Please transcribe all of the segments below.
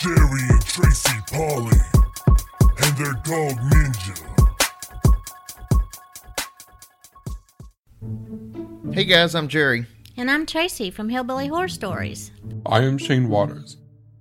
Jerry and Tracy Polly, and their dog Ninja. Hey guys, I'm Jerry. And I'm Tracy from Hillbilly Horror Stories. I am Shane Waters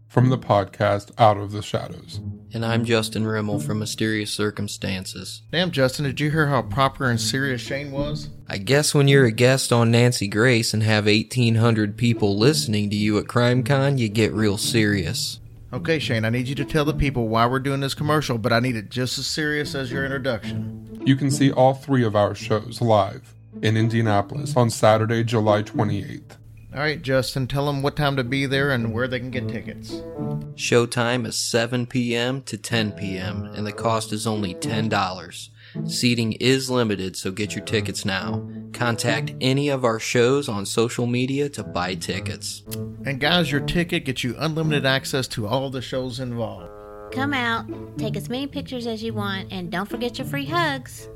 from the podcast Out of the Shadows. And I'm Justin Rimmel from Mysterious Circumstances. Damn, Justin, did you hear how proper and serious Shane was? I guess when you're a guest on Nancy Grace and have 1,800 people listening to you at CrimeCon, you get real serious. Okay, mm-hmm. Shane, I need you to tell the people why we're doing this commercial, but I need it just as serious as your introduction. You can see all three of our shows live in Indianapolis on Saturday, July 28th. All right, Justin, tell them what time to be there and where they can get tickets. Showtime is 7 p.m. to 10 p.m., and the cost is only $10. Seating is limited, so get your tickets now. Contact any of our shows on social media to buy tickets. And guys, your ticket gets you unlimited access to all the shows involved. Come out, take as many pictures as you want, and don't forget your free hugs.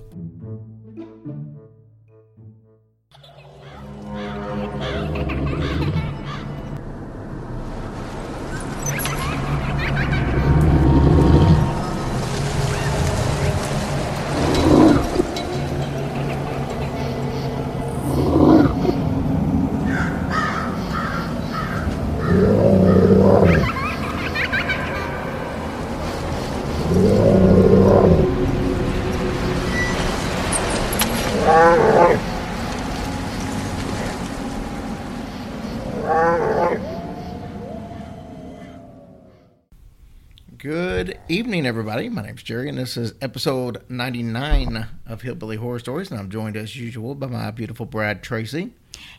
Everybody. My name's Jerry, and this is episode 99 of Hillbilly Horror Stories, and I'm joined as usual by my beautiful Brad Tracy.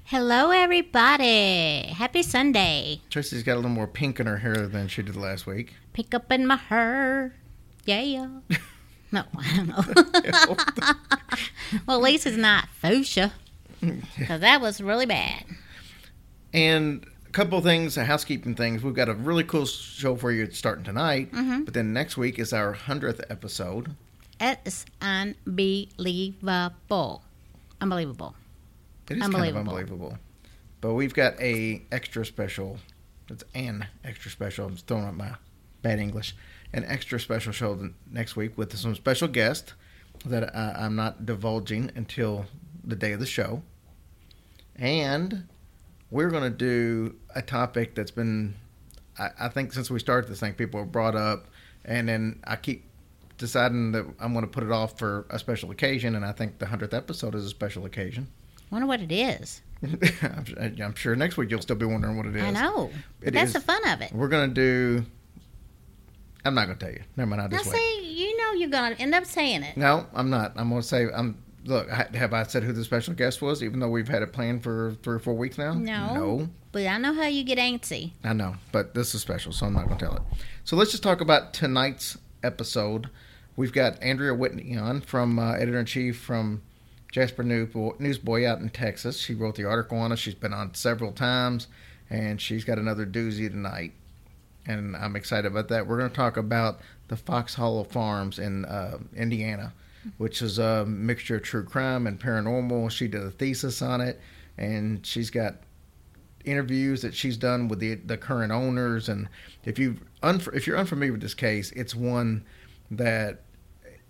Hello, everybody. Happy Sunday. Tracy's got a little more pink in her hair than she did last week. Pick up in my hair. Yeah. No, I don't know. well, at least it's not fuchsia. Because that was really bad. And couple things, housekeeping things. We've got a really cool show for you starting tonight, but then next week is our 100th episode. It's unbelievable. Unbelievable. It is kind of Unbelievable. unbelievable. But we've got a extra special. It's an extra special. I'm throwing up my bad English. An extra special show next week with some special guests that uh, I'm not divulging until the day of the show. And we're going to do a topic that's been, I, I think, since we started this thing, people have brought up, and then I keep deciding that I'm going to put it off for a special occasion, and I think the hundredth episode is a special occasion. Wonder what it is. I'm, I'm sure next week you'll still be wondering what it is. I know. It That's is- the fun of it. We're gonna do. I'm not gonna tell you. Never mind. I'll Now, just wait. see, you know you're going to end up saying it. No, I'm not. I'm gonna say. I'm. Look, have I said who the special guest was? Even though we've had it planned for three or four weeks now. No. No. But I know how you get antsy. I know, but this is special, so I'm not gonna tell it. So let's just talk about tonight's episode. We've got Andrea Whitney on from uh, editor in chief from Jasper Newsboy, Newsboy out in Texas. She wrote the article on us. She's been on several times, and she's got another doozy tonight. And I'm excited about that. We're going to talk about the Fox Hollow Farms in uh, Indiana, which is a mixture of true crime and paranormal. She did a thesis on it, and she's got interviews that she's done with the the current owners. And if you unf- if you're unfamiliar with this case, it's one that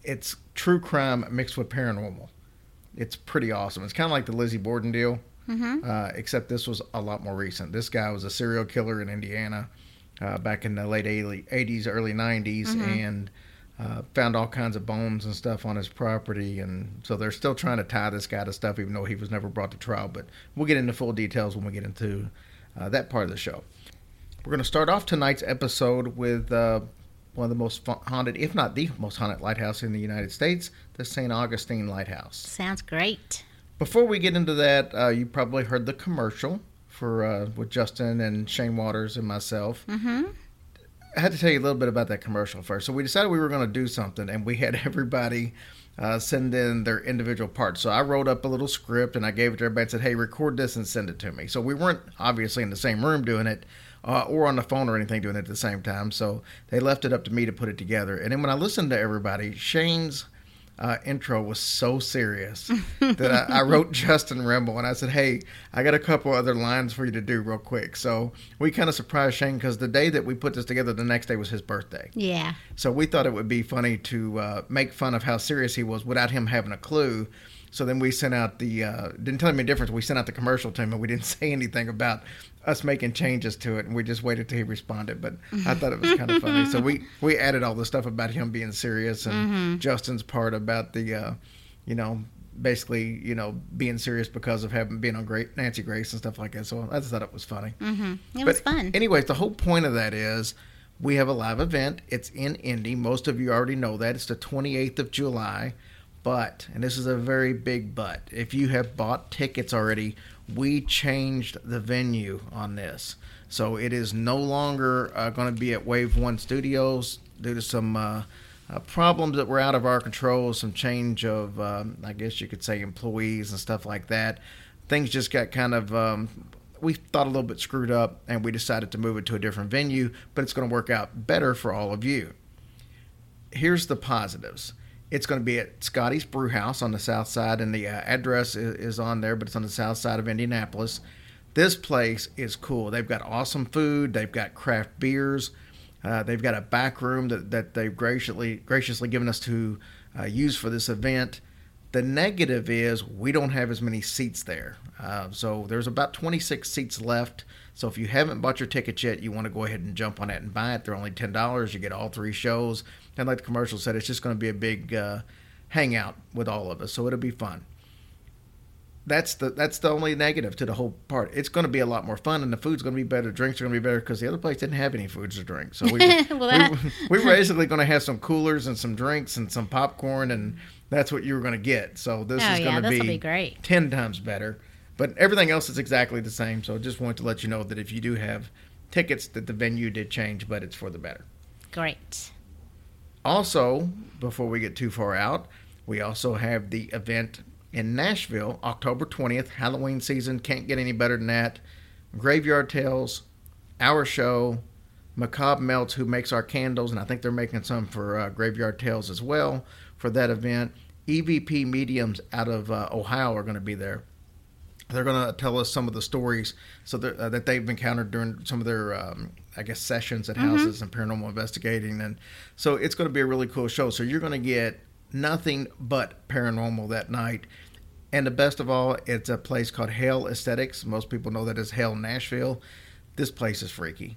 it's true crime mixed with paranormal. It's pretty awesome. It's kind of like the Lizzie Borden deal, uh, except this was a lot more recent. This guy was a serial killer in Indiana uh, back in the late 80s, early 90s, and uh, found all kinds of bones and stuff on his property. And so they're still trying to tie this guy to stuff, even though he was never brought to trial. But we'll get into full details when we get into uh, that part of the show. We're going to start off tonight's episode with uh, one of the most haunted, if not the most haunted lighthouse in the United States, the St. Augustine Lighthouse. Sounds great. Before we get into that, uh, you probably heard the commercial for uh, with Justin and Shane Waters and myself. Mm-hmm. I had to tell you a little bit about that commercial first. So we decided we were going to do something, and we had everybody uh, send in their individual parts. So I wrote up a little script and I gave it to everybody and said, "Hey, record this and send it to me." So we weren't obviously in the same room doing it. Uh, or on the phone or anything doing it at the same time. So they left it up to me to put it together. And then when I listened to everybody, Shane's uh, intro was so serious that I, I wrote Justin Rimble and I said, "Hey, I got a couple other lines for you to do real quick." So we kind of surprised Shane because the day that we put this together, the next day was his birthday. Yeah. So we thought it would be funny to uh, make fun of how serious he was without him having a clue. So then we sent out the uh, didn't tell him any difference. We sent out the commercial to him and we didn't say anything about us making changes to it, and we just waited till he responded. But I thought it was kind of funny. So we we added all the stuff about him being serious and Justin's part about the, uh, you know, basically you know being serious because of having been on great Nancy Grace and stuff like that. So I just thought it was funny. Mm-hmm. It But was fun. Anyways, the whole point of that is we have a live event. It's in Indy. Most of you already know that. It's the 28th of July. But, and this is a very big but, if you have bought tickets already, we changed the venue on this. So it is no longer uh, going to be at Wave One Studios due to some uh, uh, problems that were out of our control, some change of, um, I guess you could say, employees and stuff like that. Things just got kind of um, we thought a little bit screwed up and we decided to move it to a different venue, but it's going to work out better for all of you. Here's the positives. It's going to be at Scotty's Brew House on the south side, and the uh, address is, is on there, but it's on the south side of Indianapolis. This place is cool. They've got awesome food. They've got craft beers. Uh, they've got a back room that, that they've graciously graciously given us to uh, use for this event. The negative is we don't have as many seats there. Uh, so there's about 26 seats left. So if you haven't bought your tickets yet, you want to go ahead and jump on it and buy it. They're only $10. You get all three shows. And like the commercial said, it's just going to be a big uh, hangout with all of us. So it'll be fun. That's the that's the only negative to the whole part. It's going to be a lot more fun, and the food's going to be better. Drinks are going to be better because the other place didn't have any foods or drinks. So we, Well, that- we, we were basically going to have some coolers and some drinks and some popcorn, and that's what you were going to get. So this Oh, is yeah, going to be, be great. ten times better. But everything else is exactly the same. So I just wanted to let you know that if you do have tickets, that the venue did change, but it's for the better. Great. Also, before we get too far out, we also have the event in Nashville, October 20th, Halloween season. Can't get any better than that. Graveyard Tales, our show, Macabre Melts, who makes our candles, and I think they're making some for uh, Graveyard Tales as well for that event. EVP mediums out of uh, Ohio are going to be there. They're going to tell us some of the stories so that, uh, that they've encountered during some of their, um, I guess, sessions at houses and paranormal investigating. And so it's going to be a really cool show. So you're going to get nothing but paranormal that night. And the best of all, it's a place called Hell Aesthetics. Most people know that as Hell Nashville. This place is freaky.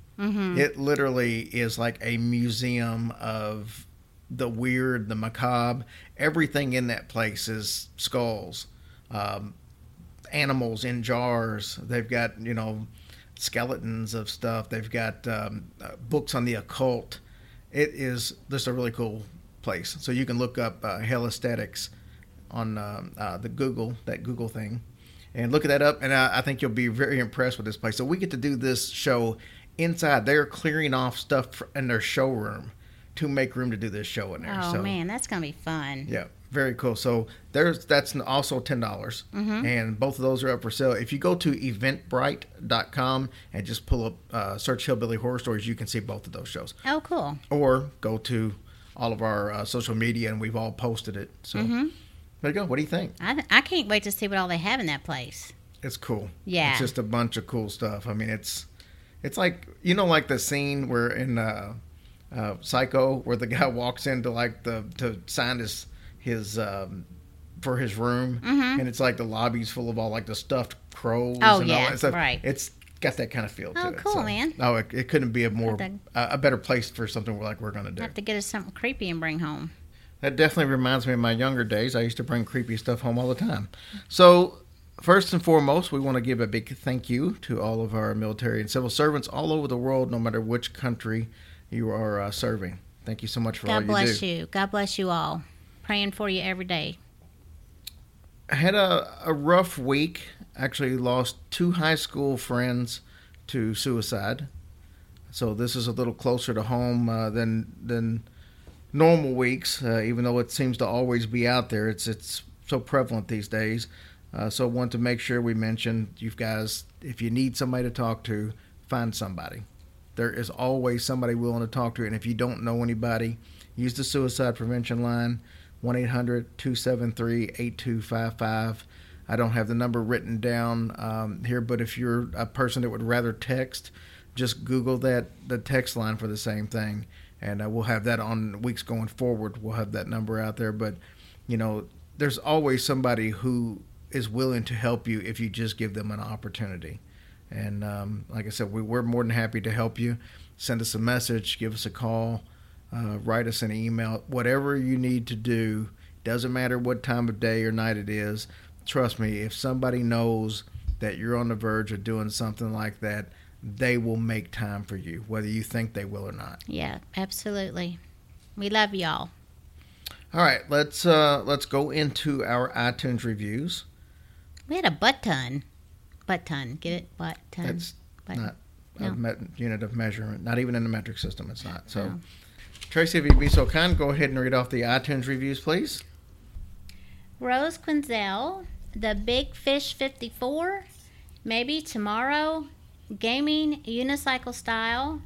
It literally is like a museum of the weird, the macabre. Everything in that place is skulls. Um, animals in jars. They've got you know skeletons of stuff. They've got um, uh, books on the occult. It is just a really cool place. So you can look up uh, Hell Aesthetics on um uh, the Google that Google thing, and look at that up. And I, I think you'll be very impressed with this place. So we get to do this show inside. They're clearing off stuff in their showroom to make room to do this show in there. Oh so, man, that's gonna be fun. yeah, very cool. So there's that's also ten dollars, and both of those are up for sale. If you go to Eventbrite.com and just pull up uh, search Hillbilly Horror Stories, you can see both of those shows. Oh, cool. Or go to all of our uh, social media, and we've all posted it. So there you go. What do you think? I I can't wait to see what all they have in that place. It's cool. Yeah. it's just a bunch of cool stuff. I mean, it's it's like you know, like the scene where in uh, uh, Psycho, where the guy walks into like the to sign his his um, for his room, and it's like the lobby's full of all like the stuffed crows. Mm-hmm. Oh, and all yeah, that stuff. right. It's got that kind of feel to Oh, it. cool, man. Oh, it, it couldn't be a more a, a better place for something like we're gonna do. Have to get us something creepy and bring home. That definitely reminds me of my younger days. I used to bring creepy stuff home all the time. So, first and foremost, we want to give a big thank you to all of our military and civil servants all over the world, no matter which country you are uh, serving. Thank you so much for all you do. God bless you. God bless you all. Praying for you every day. I had a, a rough week. Actually, lost two high school friends to suicide. So this is a little closer to home uh, than than normal weeks. Uh, even though it seems to always be out there, it's it's so prevalent these days. Uh, so I want to make sure we mention you guys. If you need somebody to talk to, find somebody. There is always somebody willing to talk to, you. and if you don't know anybody, use the suicide prevention line 1 800 273 8255. I don't have the number written down um, here, but if you're a person that would rather text, just Google that, the text line for the same thing. And uh, we'll have that on weeks going forward. We'll have that number out there. But, you know, there's always somebody who is willing to help you if you just give them an opportunity. And um, like I said, we, we're more than happy to help you. Send us a message, give us a call uh, write us an email, whatever you need to do. Doesn't matter what time of day or night it is. Trust me, if somebody knows that you're on the verge of doing something like that, they will make time for you, whether you think they will or not. Yeah, absolutely. We love y'all. All right, let's uh, let's go into our iTunes reviews. We had a butt ton. Butt ton. Get it? Butt ton. That's Butt- not No. a met- unit of measurement, not even in the metric system. It's not. So, No. Tracy, if you'd be so kind, go ahead and read off the iTunes reviews, please. Rose Quinzel, The Big Fish 54, Maybe Tomorrow, Gaming Unicycle Style,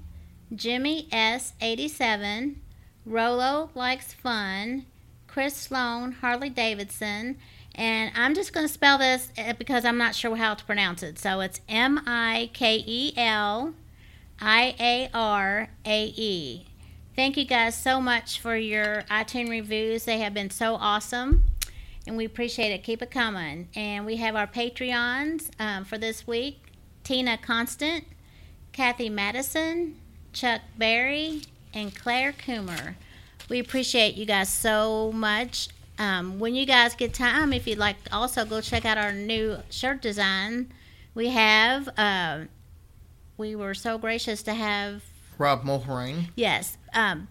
Jimmy S. 87, Rolo Likes Fun, Chris Sloan, Harley Davidson, and I'm just going to spell this uh, because I'm not sure how to pronounce it. So it's M I K E L I A R A E. Thank you guys so much for your iTunes reviews. They have been so awesome and we appreciate it. Keep it coming. And we have our Patreons um, for this week Tina Constant, Kathy Madison, Chuck Berry, and Claire Coomer. We appreciate you guys so much. Um, when you guys get time, if you'd like also go check out our new shirt design, we have. Uh, we were so gracious to have Rob Mulherain. Yes, um,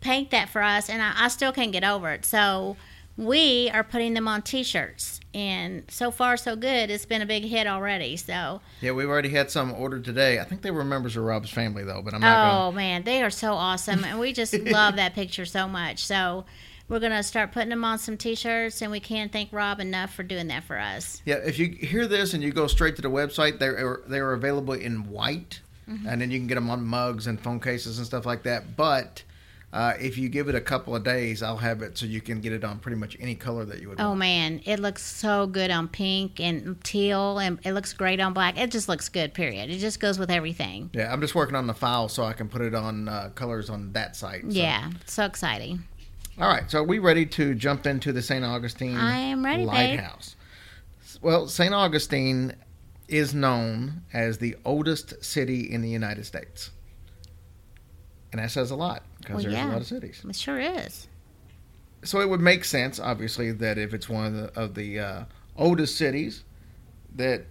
paint that for us, and I, I still can't get over it. So we are putting them on T-shirts, and so far so good. It's been a big hit already. So Yeah, we've already had some ordered today. I think they were members of Rob's family though, but I'm not oh man, they are so awesome, and we just love that picture so much. So we're gonna start putting them on some T-shirts, and we can't thank Rob enough for doing that for us. Yeah, if you hear this and you go straight to the website, they're they're available in white, and then you can get them on mugs and phone cases and stuff like that. But uh, if you give it a couple of days, I'll have it so you can get it on pretty much any color that you would Oh want. man, it looks so good on pink and teal, and it looks great on black. It just looks good. Period. It just goes with everything. Yeah, I'm just working on the file so I can put it on uh, colors on that site. so- Yeah, so exciting. All right, so are we ready to jump into the St. Augustine I am ready, babe. Lighthouse? Well, St. Augustine is known as the oldest city in the United States. And that says a lot because Well, there's yeah. a lot of cities. It sure is. So it would make sense, obviously, that if it's one of the, of the uh, oldest cities, that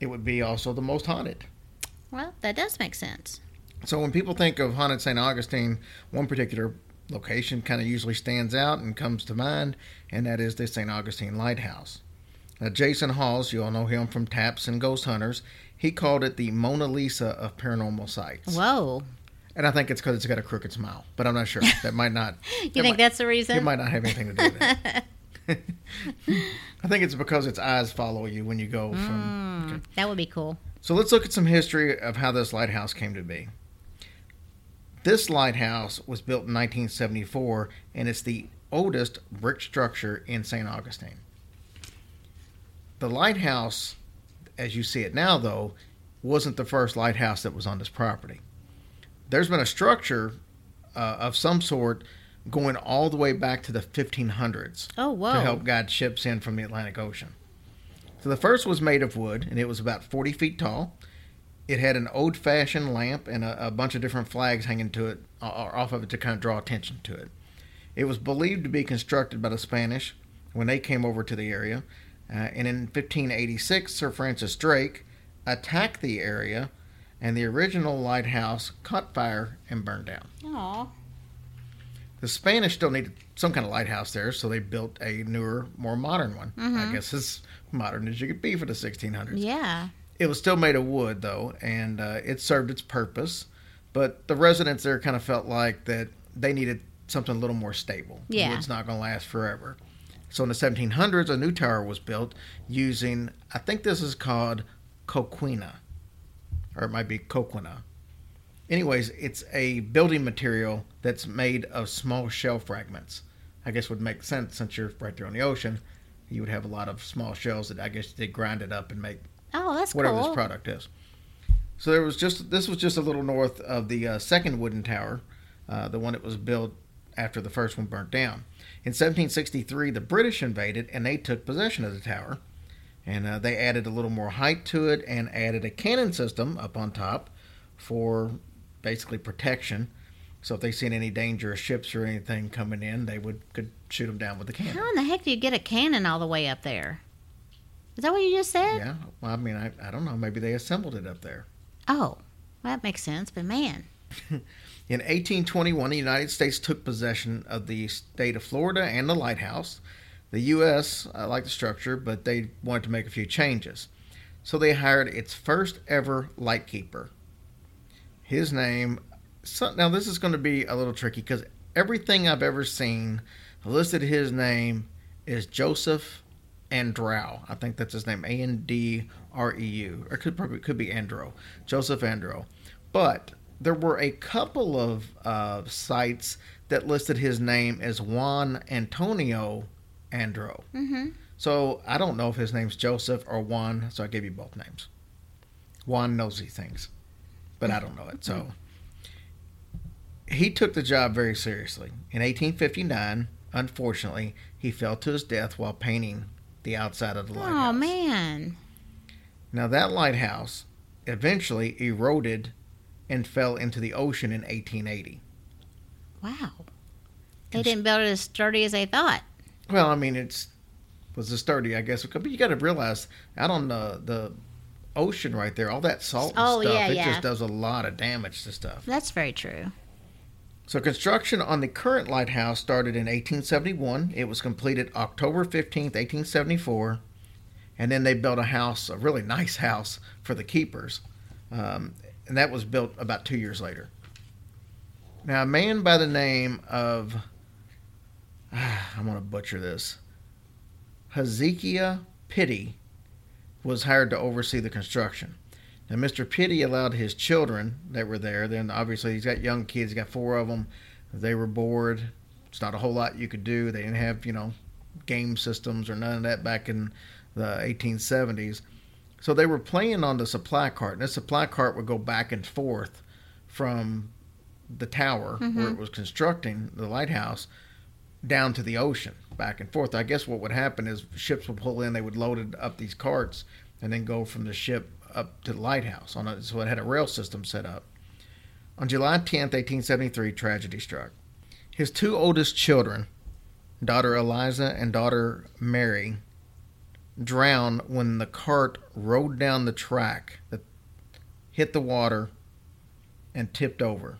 it would be also the most haunted. Well, that does make sense. So when people think of haunted St. Augustine, one particular location kind of usually stands out and comes to mind, and that is the St. Augustine Lighthouse. Now, Jason Hawes, you all know him from Taps and Ghost Hunters, he called it the Mona Lisa of paranormal sites. Whoa. And I think it's because it's got a crooked smile, but I'm not sure. That might not. You that think might, that's the reason? It might not have anything to do with it. I think it's because its eyes follow you when you go from. Mm, okay. That would be cool. So let's look at some history of how this lighthouse came to be. This lighthouse was built in 1974, and it's the oldest brick structure in St. Augustine. The lighthouse, as you see it now, though, wasn't the first lighthouse that was on this property. There's been a structure uh, of some sort going all the way back to the 1500s Oh, to help guide ships in from the Atlantic Ocean. So the first was made of wood, and it was about 40 feet tall. It had an old-fashioned lamp and a, a bunch of different flags hanging to it, or off of it, to kind of draw attention to it. It was believed to be constructed by the Spanish when they came over to the area, and in 1586, Sir Francis Drake attacked the area, and the original lighthouse caught fire and burned down. Aw. The Spanish still needed some kind of lighthouse there, so they built a newer, more modern one. I guess as modern as you could be for the 1600s. Yeah. It was still made of wood, though, and uh, it served its purpose. But the residents there kind of felt like that they needed something a little more stable. Yeah. It's not going to last forever. So in the 1700s, a new tower was built using, I think this is called coquina, or it might be coquina. Anyways, it's a building material that's made of small shell fragments. I guess would make sense since you're right there on the ocean. You would have a lot of small shells that I guess they grind it up and make Oh, that's whatever cool. this product is. So there was just this was just a little north of the uh, second wooden tower, uh, the one that was built after the first one burnt down. In 1763, the British invaded and they took possession of the tower, and uh, they added a little more height to it and added a cannon system up on top for basically protection. So if they seen any dangerous ships or anything coming in, they would could shoot them down with the cannon. How in the heck do you get a cannon all the way up there? Is that what you just said? Yeah, well, I mean, I, I don't know. Maybe they assembled it up there. Oh, well, that makes sense. But man, In 1821, the United States took possession of the state of Florida and the lighthouse. The U.S. uh, liked the structure, but they wanted to make a few changes. So they hired its first ever lightkeeper. His name, so, now this is going to be a little tricky because everything I've ever seen listed his name is Joseph Andreu. I think that's his name, A N D R E U, or it could probably could be Andro, Joseph Andro. But there were a couple of uh, sites that listed his name as Juan Antonio Andro. mm-hmm. So I don't know if his name's Joseph or Juan, so I gave you both names. Juan knows these things, but I don't know it. So he took the job very seriously. In 1859, unfortunately, he fell to his death while painting the outside of the lighthouse. oh man, Now that lighthouse eventually eroded and fell into the ocean in 1880. wow. They didn't build it as sturdy as they thought. Well, I mean, it's was a sturdy, I guess. But you got to realize out on the the ocean right there, all that salt and Oh, stuff, yeah, it yeah. just does a lot of damage to stuff. That's very true. So construction on the current lighthouse started in 1871. It was completed October 15th, 1874, and then they built a house, a really nice house for the keepers, um, and that was built about two years later. Now, a man by the name of I'm going to butcher this. Hezekiah Pittee was hired to oversee the construction. Now, Mr. Pittee allowed his children that were there. Then, obviously, he's got young kids. He's got four of them. They were bored. It's not a whole lot you could do. They didn't have, you know, game systems or none of that back in the 1870s. So they were playing on the supply cart. And the supply cart would go back and forth from the tower where it mm-hmm. was constructing the lighthouse down to the ocean, back and forth. I guess what would happen is ships would pull in, they would load it up these carts, and then go from the ship up to the lighthouse. On a, so it had a rail system set up. On July 10th, 1873, tragedy struck. His two oldest children, daughter Eliza and daughter Mary, drowned when the cart rode down the track that hit the water and tipped over.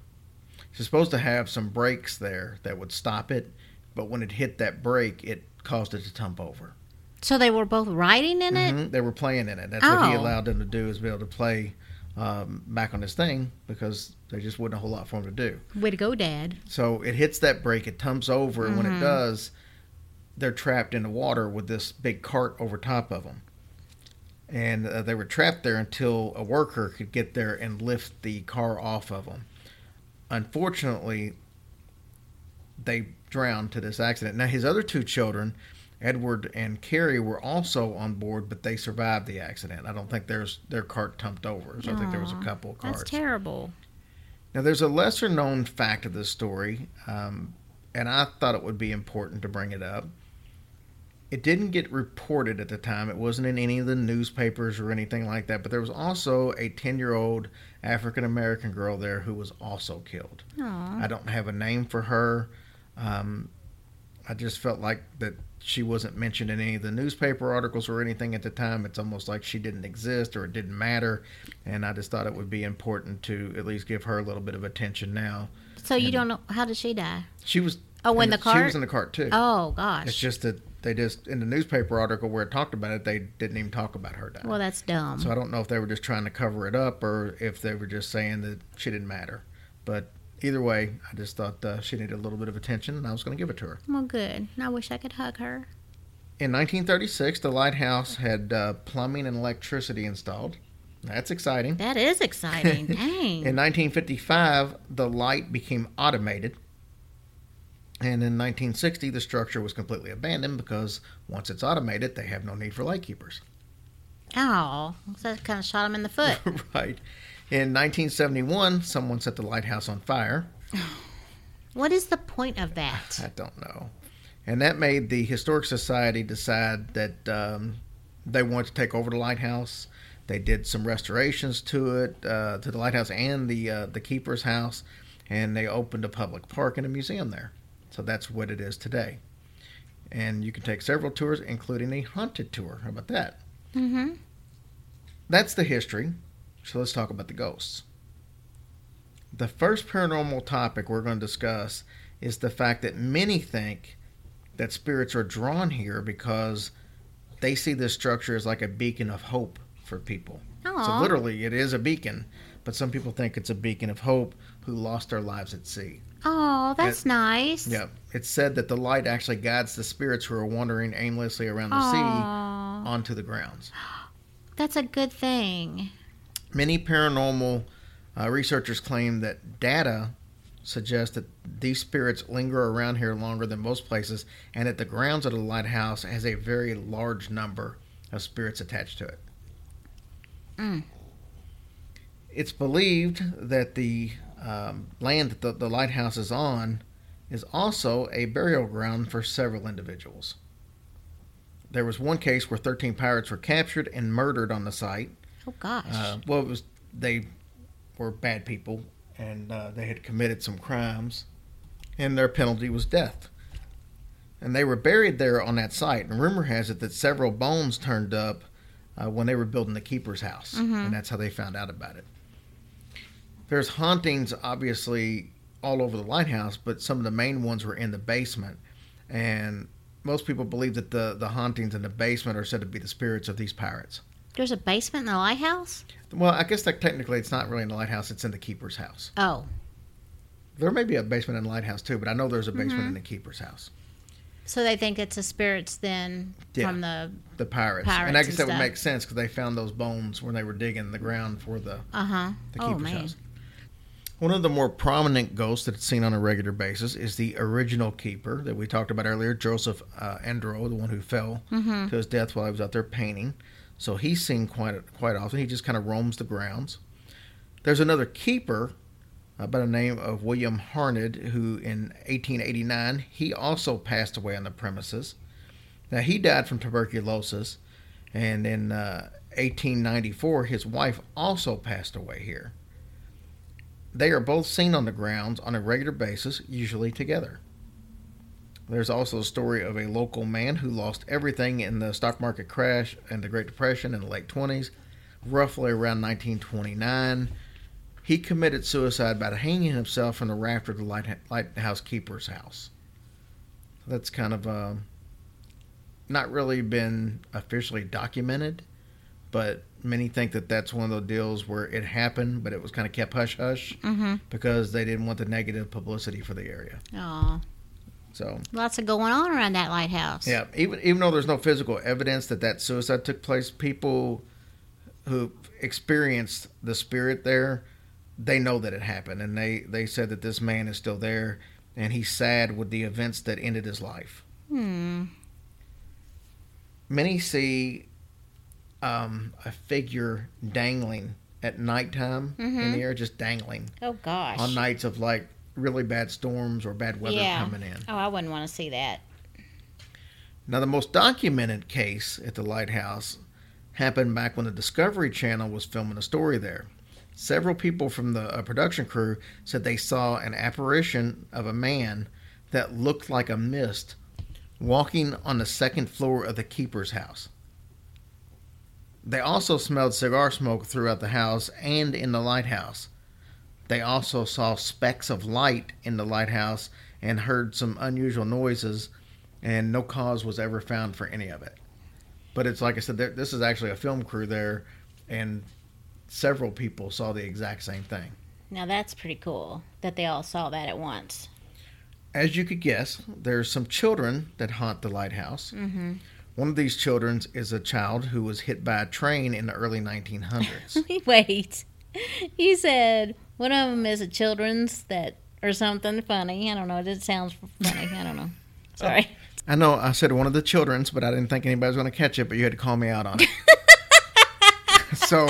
It's supposed to have some brakes there that would stop it, but when it hit that brake, it caused it to tump over. So they were both riding in it. Mhm, They were playing in it. That's what he Oh. allowed them to do is be able to play um, back on this thing because there just wasn't a whole lot for him to do. Way to go, Dad. So it hits that brake, it tumps over, and when Mm-hmm. it does, they're trapped in the water with this big cart over top of them. And uh, they were trapped there until a worker could get there and lift the car off of them. Unfortunately, they drowned to this accident. Now, his other two children, Edward and Carrie, were also on board, but they survived the accident. I don't think there's their cart tumped over. So I think there was a couple of cars. That's terrible. Now, there's a lesser known fact of this story, um, and I thought it would be important to bring it up. It didn't get reported at the time, it wasn't in any of the newspapers or anything like that, but there was also a 10 year old African American girl there who was also killed. Aw. I don't have a name for her. Um, I just felt like that she wasn't mentioned in any of the newspaper articles or anything at the time. It's almost like she didn't exist or it didn't matter. And I just thought it would be important to at least give her a little bit of attention now. So you And- don't know how did she die? She was Oh, in the the She was in the cart too. oh gosh. It's just that they just in the newspaper article where it talked about it, they didn't even talk about her dying. well, that's dumb. so I don't know if they were just trying to cover it up or if they were just saying that she didn't matter. But either way, I just thought uh, she needed a little bit of attention, and I was going to give it to her. well, good. I wish I could hug her. In 1936, the lighthouse had uh, plumbing and electricity installed. That's exciting. That is exciting. Dang. In 1955, the light became automated. And in 1960, the structure was completely abandoned because once it's automated, they have no need for lightkeepers. oh, so that kind of shot him in the foot. right. In 1971, someone set the lighthouse on fire. what is the point of that? I don't know. And that made the Historic Society decide that um, they wanted to take over the lighthouse. They did some restorations to it, uh, to the lighthouse and the uh, the keeper's house, and they opened a public park and a museum there. So that's what it is today. And you can take several tours, including a haunted tour. How about that? Mm-hmm. That's the history. So let's talk about the ghosts. The first paranormal topic we're going to discuss is the fact that many think that spirits are drawn here because they see this structure as like a beacon of hope for people. So literally, it is a beacon, but some people think it's a beacon of hope who lost their lives at sea. Oh, that's nice. Yeah, it's said that the light actually guides the spirits who are wandering aimlessly around the Aw. sea onto the grounds. That's a good thing. Many paranormal uh, researchers claim that data suggests that these spirits linger around here longer than most places, and that the grounds of the lighthouse has a very large number of spirits attached to it. Mm. It's believed that the um, land that the, the lighthouse is on is also a burial ground for several individuals. There was one case where 13 pirates were captured and murdered on the site. Oh gosh. Uh, well, it was they were bad people and uh, they had committed some crimes, and their penalty was death. And they were buried there on that site. And rumor has it that several bones turned up uh, when they were building the keeper's house, and that's how they found out about it. There's hauntings, obviously, all over the lighthouse, but some of the main ones were in the basement, and most people believe that the the hauntings in the basement are said to be the spirits of these pirates. There's a basement in the lighthouse? Well, I guess that technically it's not really in the lighthouse; it's in the keeper's house. Oh. There may be a basement in the lighthouse too, but I know there's a basement in the keeper's house. So they think it's the spirits then Yeah. from the The pirates, Pirates and I guess and that would make sense because they found those bones when they were digging the ground for the uh huh. the Oh keeper's man. house. One of the more prominent ghosts that's seen on a regular basis is the original keeper that we talked about earlier, Joseph uh, Andro, the one who fell Mm-hmm. to his death while he was out there painting. So he's seen quite quite often. He just kind of roams the grounds. There's another keeper uh, by the name of William Harned, who in 1889 he also passed away on the premises. Now he died from tuberculosis, and in uh, 1894 his wife also passed away here. They are both seen on the grounds on a regular basis, usually together. There's also a story of a local man who lost everything in the stock market crash and the Great Depression in the late 20s, roughly around 1929. He committed suicide by hanging himself from the rafter of the light, lighthouse keeper's house. That's kind of uh, not really been officially documented, but many think that that's one of those deals where it happened, but it was kind of kept hush hush Mm-hmm. because they didn't want the negative publicity for the area. Oh, So lots of going on around that lighthouse. Yeah, even even though there's no physical evidence that that suicide took place, people who experienced the spirit there, they know that it happened, and they they said that this man is still there, and he's sad with the events that ended his life. Hmm. Many see um, a figure dangling at nighttime in Mhm. the air, just dangling Oh gosh. on nights of like really bad storms or bad weather Yeah. coming in. Oh, I wouldn't want to see that. Now, the most documented case at the lighthouse happened back when the Discovery Channel was filming a story there. Several people from the uh, production crew said they saw an apparition of a man that looked like a mist walking on the second floor of the keeper's house. They also smelled cigar smoke throughout the house and in the lighthouse. They also saw specks of light in the lighthouse and heard some unusual noises, and no cause was ever found for any of it. But it's like I said, this is actually a film crew there, and several people saw the exact same thing. Now that's pretty cool that they all saw that at once. As you could guess, there's some children that haunt the lighthouse. Mm-hmm. One of these children is a child who was hit by a train in the early 1900s. Wait, you said one of them is a children's that or something funny. I don't know. It sounds funny. I don't know. Sorry. Oh. I know I said one of the children's, but I didn't think anybody was going to catch it. But you had to call me out on it. so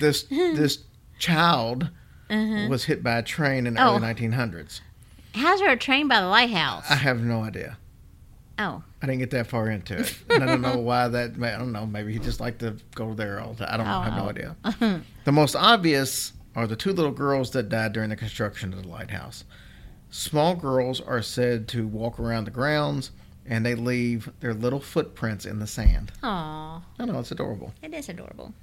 this this child uh-huh. was hit by a train in the Oh. early 1900s. How's there a train by the lighthouse? I have no idea. oh, I didn't get that far into it. And I don't know why that. I don't know. Maybe he just liked to go there all the time. I don't know. I have no Oh. idea. the most obvious are the two little girls that died during the construction of the lighthouse. Small girls are said to walk around the grounds and they leave their little footprints in the sand. aw, I know it's adorable. it is adorable.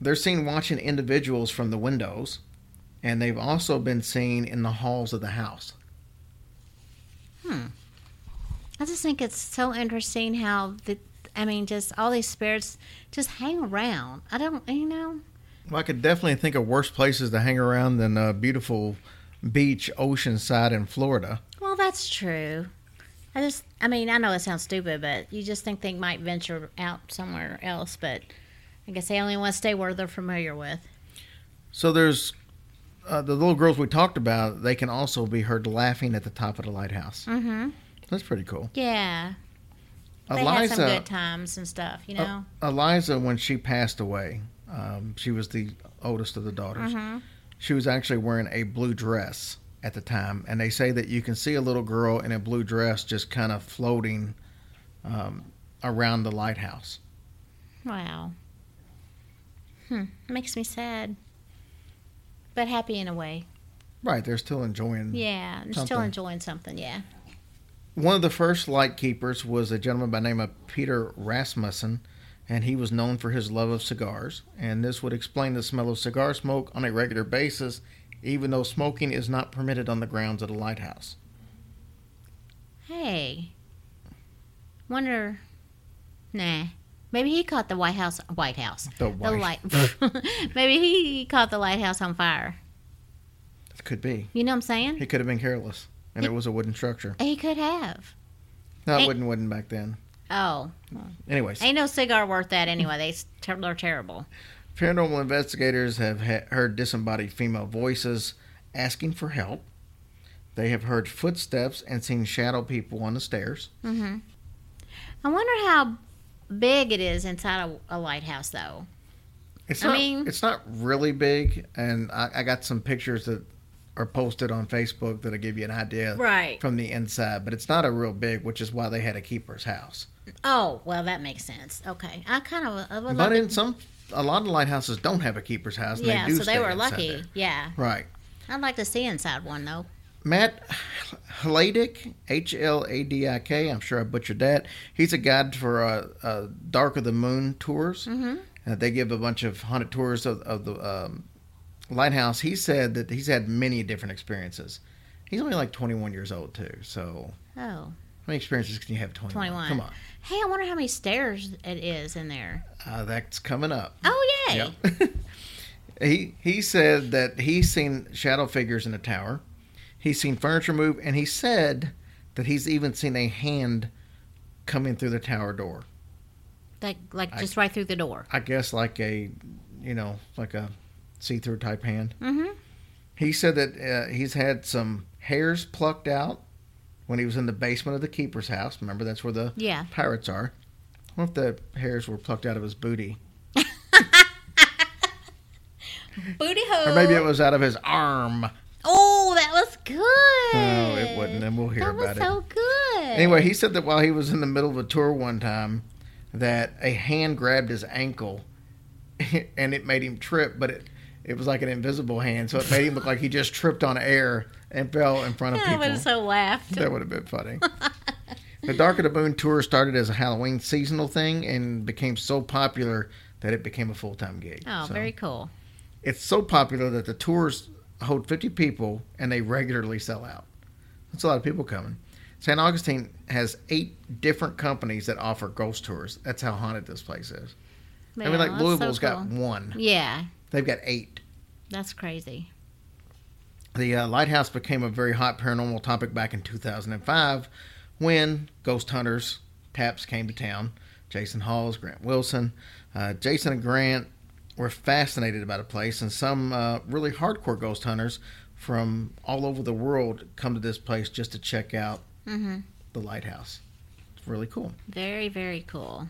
They're seen watching individuals from the windows, and they've also been seen in the halls of the house. Hmm. I just think it's so interesting how the, I mean, just all these spirits just hang around. I don't, you know. Well, I could definitely think of worse places to hang around than a beautiful beach, ocean side in Florida. Well, that's true. I just, I mean, I know it sounds stupid, but you just think they might venture out somewhere else. But I guess they only want to stay where they're familiar with. So there's uh, the little girls we talked about. They can also be heard laughing at the top of the lighthouse. Mm-hmm. That's pretty cool. Yeah, they had some good times and stuff, you know. Uh, Eliza, when she passed away, um, she was the oldest of the daughters. Mhm. She was actually wearing a blue dress at the time, and they say that you can see a little girl in a blue dress just kind of floating um, around the lighthouse. Wow. Hmm. Makes me sad, but happy in a way. Right, they're still enjoying. Yeah, I'm still enjoying something. Yeah. One of the first light keepers was a gentleman by the name of Peter Rasmussen, and he was known for his love of cigars. And this would explain the smell of cigar smoke on a regular basis, even though smoking is not permitted on the grounds of the lighthouse. Hey. Wonder. Nah. Maybe he caught the White House. White House. The The White- light. Maybe he caught the lighthouse on fire. It could be. You know what I'm saying? He could have been careless, and it was a wooden structure. He could have. Not wooden, wooden back then. Oh, Anyways, ain't no cigar worth that anyway. They they're terrible. paranormal investigators have ha- heard disembodied female voices asking for help. They have heard footsteps and seen shadow people on the stairs. Mm-hmm. I wonder how big it is inside a, a lighthouse, though. It's I not. mean- it's not really big, and I, I got some pictures that are posted on Facebook that'll give you an idea Right. from the inside. But it's not a real big, which is why they had a keeper's house. Oh, well, that makes sense. Okay, I kind of I But in some, a lot of lighthouses don't have a keeper's house. Yeah, they do so they were lucky. there. Yeah, Right. I'd like to see inside one though. Matt Hladik, H L A D I K. I'm sure I butchered that. He's a guide for uh, uh, Dark of the Moon tours. Mm-hmm. Uh, they give a bunch of haunted tours of, of the um, lighthouse. He said that he's had many different experiences. He's only like 21 years old too. So Oh, how many experiences can you have? 21. 21. Come on. Hey, I wonder how many stairs it is in there. Uh, that's coming up. Oh, yay! Yep. he he said that he's seen shadow figures in the tower. He's seen furniture move, and he said that he's even seen a hand coming through the tower door. Like, like I- just right through the door. I guess like a, you know, like a see-through type hand. Mm-hmm. He said that uh, he's had some hairs plucked out when he was in the basement of the keeper's house. Remember, that's where the Yeah. pirates are. What if the hairs were plucked out of his booty? Booty hole. Or maybe it was out of his arm. Oh, good. No, it wasn't, and we'll hear that was about it. so good. Anyway, he said that while he was in the middle of a tour one time, that a hand grabbed his ankle, and it made him trip. But it it was like an invisible hand, so it made him look like he just tripped on air and fell in front of I people. would have so laughed. That would have been funny. the Dark of the Moon tour started as a Halloween seasonal thing and became so popular that it became a full time gig. Oh, So very cool. It's so popular that the tours hold 50 people and they regularly sell out. That's a lot of people coming. St. Augustine has eight different companies that offer ghost tours. That's how haunted this place is. I mean, like that's so Louisville's got one. Yeah, They've got eight. that's crazy. The uh, lighthouse became a very hot paranormal topic back in 2005 when ghost hunters, TAPS, came to town. Jason Hawes, Grant Wilson. Uh, Jason and Grant were fascinated about a place, and some uh, really hardcore ghost hunters from all over the world come to this place just to check out hmm the lighthouse. It's really cool. Very, very cool.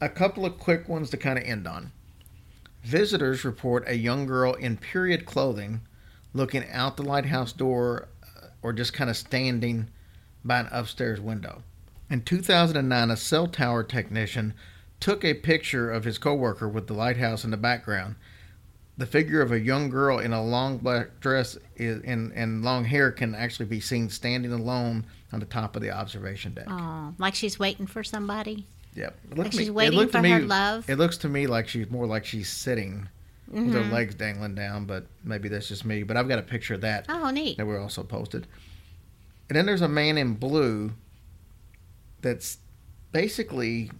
A couple of quick ones to kind of end on. Visitors report a young girl in period clothing looking out the lighthouse door uh, or just kind of standing by an upstairs window. In 2009, a cell tower technician took a picture of his coworker with the lighthouse in the background. The figure of a young girl in a long black dress is, and, and long hair can actually be seen standing alone on the top of the observation deck. Oh, like she's waiting for somebody. Yep. It Like she's me- it waiting for me- her love. It looks to me like she's more like she's sitting with her Mhm. legs dangling down, but maybe that's just me. But I've got a picture of that Oh, neat. that we also posted. And then there's a man in blue that's basically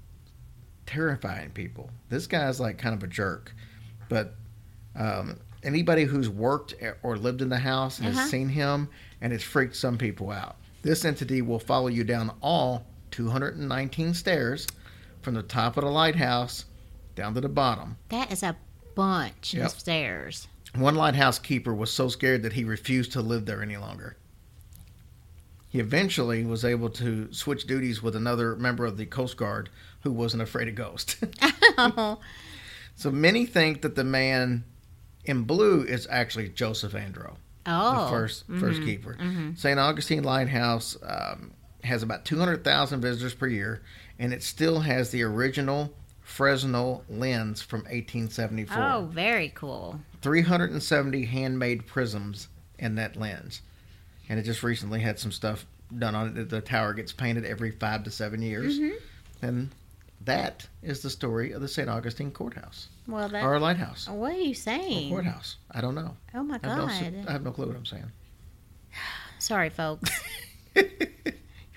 terrifying people. This guy's like kind of a jerk, but um, anybody who's worked or lived in the house has Uh-huh. seen him, and it's freaked some people out. This entity will follow you down all 219 stairs from the top of the lighthouse down to the bottom. That is a bunch Yep. of stairs. One lighthouse keeper was so scared that he refused to live there any longer. He eventually was able to switch duties with another member of the Coast Guard who wasn't afraid of ghosts. Oh, so many think that the man in blue is actually Joseph Andreu, oh. the first first Mhm, keeper. mhm. St. Augustine Lighthouse um, has about 200,000 visitors per year, and it still has the original Fresnel lens from 1874. Oh, very cool. 370 handmade prisms in that lens. And it just recently had some stuff done on it. The tower gets painted every five to seven years. Mhm. And that is the story of the St. Augustine Courthouse. Well, that. or lighthouse. What are you Or saying? courthouse. I don't know. Oh my I have, no, God! I have no clue what I'm saying. Sorry, folks.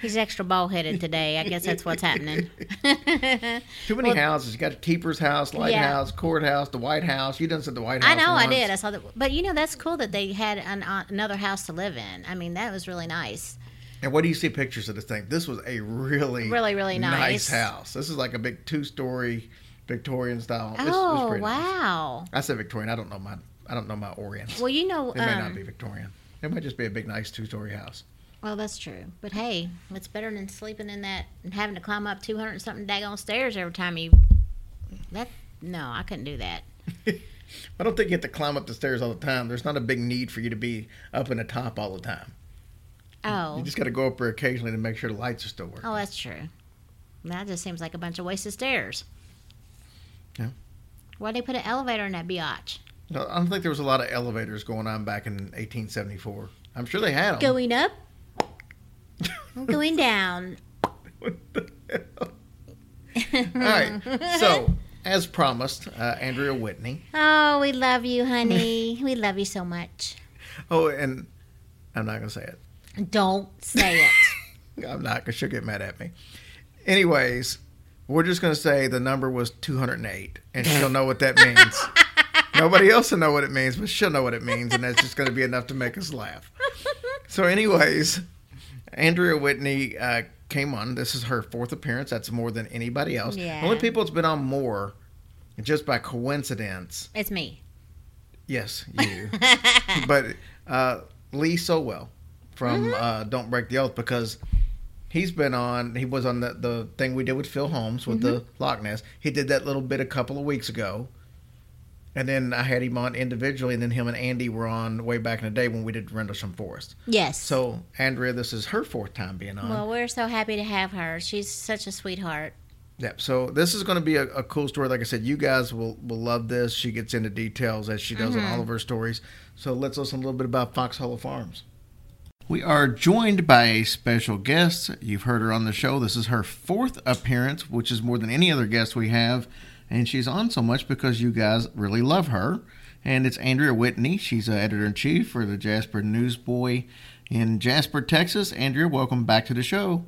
He's extra ball headed today. I guess that's what's happening. Too many Well- houses. You got a keeper's house, lighthouse, courthouse, the White House. You done said the White House. I know I did. I saw that, but you know that's cool that they had an, uh, another house to live in. I mean, that was really nice. And what do you see pictures of this thing? This was a really, Really, really nice. house. This is like a big two-story Victorian style. This, this was oh pretty nice. wow! I said Victorian. I don't know my I don't know my orient. Well, you know, it may not um, be Victorian. It might just be a big, nice two-story house. Well, that's true. But hey, it's better than sleeping in that and having to climb up two hundred and something daggone stairs every time you. That no, I couldn't do that. I don't think you have to climb up the stairs all the time. There's not a big need for you to be up in the top all the time. Oh, You just got to go up there occasionally to make sure the lights are still working. oh, that's true. That just seems like a bunch of wasted stairs. Yeah. Why'd they put an elevator in that biatch? No, I don't think there was a lot of elevators going on back in 1874. I'm sure they had them. Going up, going down. What the hell? All right. So, as promised, uh, Andrea Whitney. Oh, we love you, honey. we love you so much. Oh, and I'm not going to say it. Don't say it. I'm not because she'll get mad at me. Anyways, we're just going to say the number was 208, and she'll know what that means. Nobody else will know what it means, but she'll know what it means, and that's just going to be enough to make us laugh. So, anyways, Andrea Whitney uh, came on. This is her fourth appearance. That's more than anybody else. Yeah. Only people that's been on more, just by coincidence. It's me. Yes, you. but uh, Lee Sowell from uh, Don't Break the Oath because he's been on. He was on the the thing we did with Phil Holmes with the Loch Ness. He did that little bit a couple of weeks ago, and then I had him on individually, and then him and Andy were on way back in the day when we did Rendlesham Forest. Yes. So Andrea, this is her fourth time being on. well, we're so happy to have her. She's such a sweetheart. Yep. So this is going to be a, a cool story. Like I said, you guys will will love this. She gets into details as she does in mm-hmm. all of her stories. So let's listen a little bit about Fox Hollow Farms. We are joined by a special guest. You've heard her on the show. This is her fourth appearance, which is more than any other guest we have. And she's on so much because you guys really love her. and it's Andrea Whitney. She's uh, editor in chief for the Jasper Newsboy in Jasper, Texas. Andrea, welcome back to the show.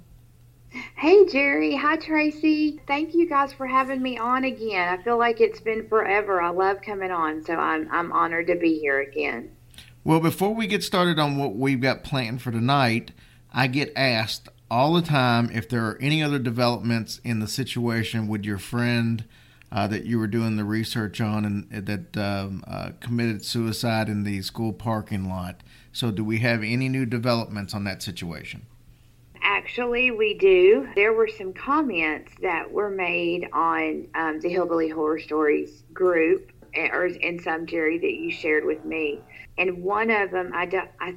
Hey, Jerry. Hi, Tracy. Thank you guys for having me on again. I feel like it's been forever. I love coming on, so I'm, I'm honored to be here again. Well, before we get started on what we've got planned for tonight, I get asked all the time if there are any other developments in the situation with your friend uh, that you were doing the research on and that um, uh, committed suicide in the school parking lot. So, do we have any new developments on that situation? Actually, we do. There were some comments that were made on um, the Hillbilly Horror Stories group, eh, or in some Jerry that you shared with me, and one of them, I, do, I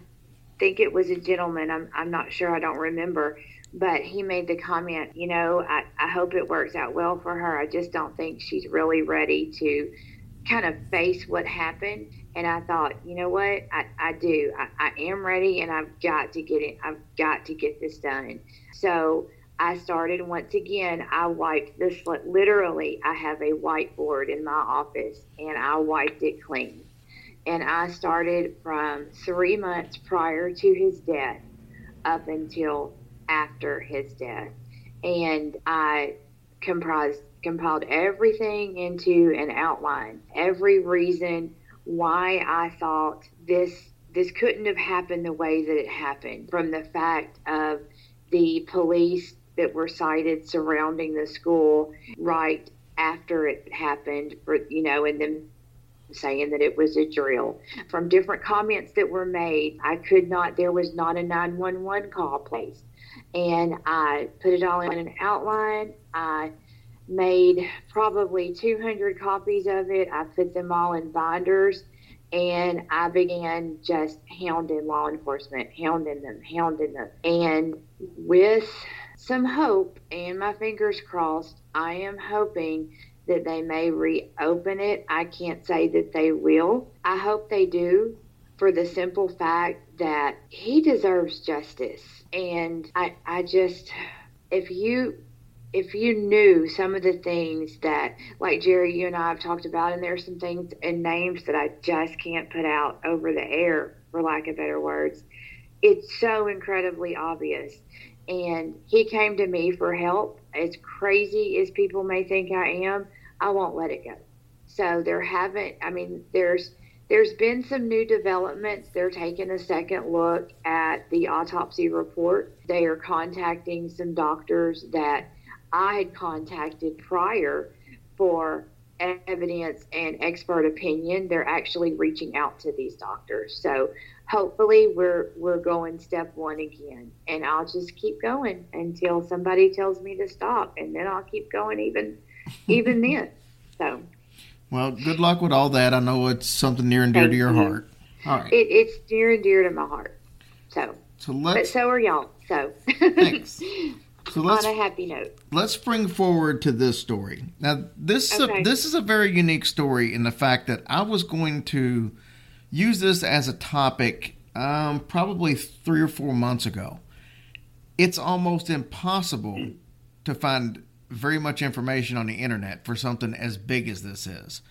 think it was a gentleman. I'm I'm not sure. I don't remember, but he made the comment. You know, I, I hope it works out well for her. I just don't think she's really ready to kind of face what happened and I thought, you know what, I, I do. I, I am ready, and I've got to get it. I've got to get this done. So I started once again. I wiped this literally. I have a whiteboard in my office, and I wiped it clean. And I started from three months prior to his death up until after his death, and I comprised compiled everything into an outline, every reason why I thought this this couldn't have happened the way that it happened from the fact of the police that were cited surrounding the school right after it happened for you know and then saying that it was a drill. From different comments that were made i could not there was not a 911 call placed and i put it all in an outline i made probably 200 copies of it. I put them all in binders and I began just hounding law enforcement, hounding them, hounding them. And with some hope and my fingers crossed, I am hoping that they may reopen it. I can't say that they will. I hope they do for the simple fact that he deserves justice. And I, I just, if you if you knew some of the things that, like Jerry, you and I have talked about, and there are some things and names that I just can't put out over the air, for lack of better words, it's so incredibly obvious. And he came to me for help. As crazy as people may think I am, I won't let it go. So there haven't. I mean, there's there's been some new developments. They're taking a second look at the autopsy report. They are contacting some doctors that I had contacted prior for evidence and expert opinion. They're actually reaching out to these doctors. So hopefully we're we're going step one again. And I'll just keep going until somebody tells me to stop and then I'll keep going even even then. So well, good luck with all that. I know it's something near and dear Thank to your you. heart. All right. It, it's near and dear to my heart. So, so let's, but so are y'all. So thanks. So let's, on a happy note. Let's bring forward to this story. Now, this okay. a, this is a very unique story in the fact that I was going to use this as a topic um, probably three or four months ago. It's almost impossible to find very much information on the internet for something as big as this is.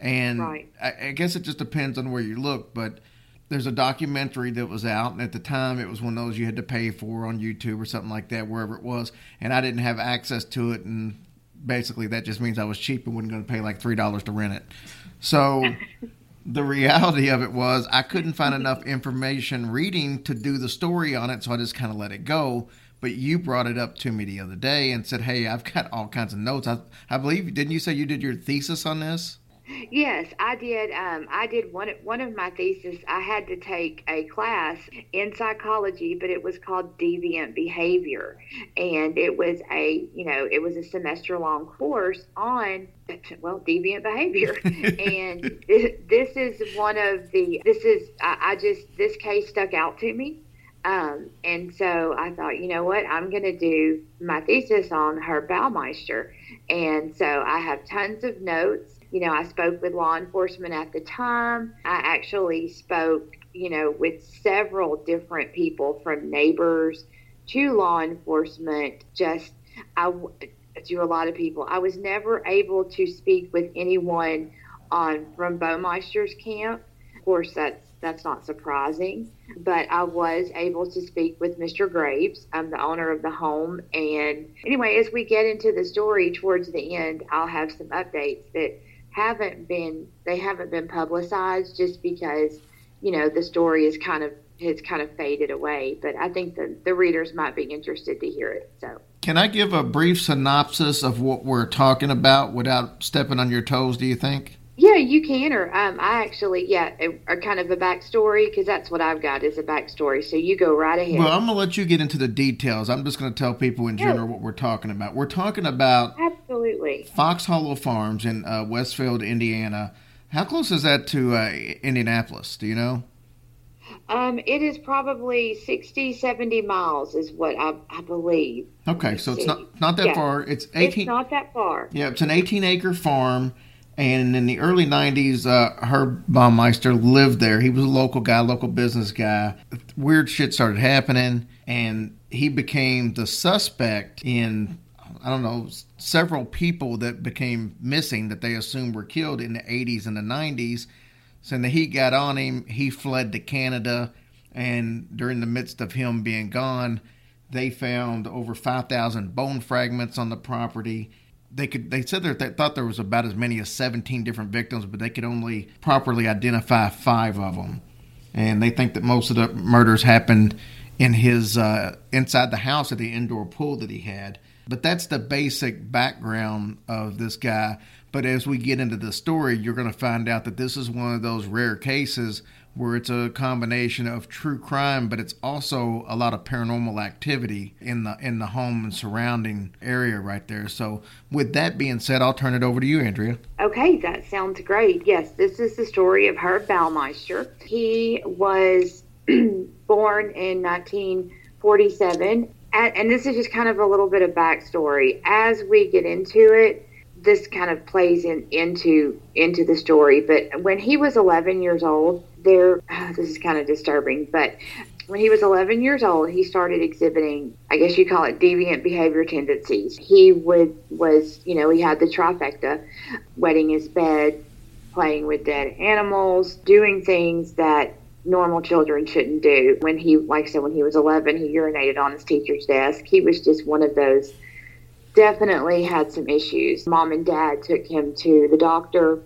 And right. I, I guess it just depends on where you look, but there's a documentary that was out, and at the time it was one of those you had to pay for on YouTube or something like that, wherever it was, and I didn't have access to it, and basically that just means I was cheap and wasn't going to pay like three dollars to rent it. So the reality of it was I couldn't find enough information reading to do the story on it, so I just kind of let it go. But you brought it up to me the other day and said, "Hey, I've got all kinds of notes. I, I believe didn't you say you did your thesis on this?" Yes, I did. Um, I did one one of my thesis. I had to take a class in psychology, but it was called deviant behavior, and it was a you know it was a semester long course on well deviant behavior, and this is one of the this is I, I just this case stuck out to me. Um, and so I thought, you know what, I'm going to do my thesis on Herb Baumeister. And so I have tons of notes you know, I spoke with law enforcement at the time. I actually spoke, you know, with several different people from neighbors to law enforcement. Just, I, to a lot of people. I was never able to speak with anyone on from Baumeister's camp. Of course, that's that's not surprising, but I was able to speak with Mr. Graves, I'm the owner of the home. And anyway, as we get into the story towards the end, I'll have some updates that haven't been they haven't been publicized just because you know the story is kind of has kind of faded away. But I think the the readers might be interested to hear it. So. Can I give a brief synopsis of what we're talking about without stepping on your toes? Do you think? Yeah, you can. Or um, I actually, yeah, a, a kind of a backstory because that's what I've got is a backstory. So you go right ahead. Well, I'm gonna let you get into the details. I'm just gonna tell people in general what we're talking about. We're talking about absolutely Fox Hollow Farms in uh, Westfield, Indiana. How close is that to uh, Indianapolis? Do you know? Um, it is probably 60, 70 miles, is what I, I believe. Okay, so it's not not that Yeah. far. It's 18. It's not that far. Yeah, it's an 18 acre farm. And in the early 90s, uh, Herb Baumeister lived there. He was a local guy, local business guy. Weird shit started happening, and he became the suspect in, I don't know, several people that became missing that they assumed were killed in the 80s and the 90s. So the heat got on him. He fled to Canada, and during the midst of him being gone, they found over 5,000 bone fragments on the property they could they said that they thought there was about as many as 17 different victims but they could only properly identify five of them and they think that most of the murders happened in his uh, inside the house at the indoor pool that he had. But that's the basic background of this guy. But as we get into the story you're going to find out that this is one of those rare cases where it's a combination of true crime, but it's also a lot of paranormal activity in the in the home and surrounding area right there. So, with that being said, I'll turn it over to you, Andrea. Okay, that sounds great. Yes, this is the story of Herb Baumeister. He was born in 1947, and, this is just kind of a little bit of backstory. As we get into it, this kind of plays in, into into the story. But when he was 11 years old, there this is kind of disturbing, but when he was 11 years old, he started exhibiting, I guess you call it deviant behavior tendencies. He would was, you know, he had the trifecta, wetting his bed, playing with dead animals, doing things that normal children shouldn't do. When he, like I said, when he was 11, he urinated on his teacher's desk. He was just one of those definitely had some issues. Mom and dad took him to the doctor.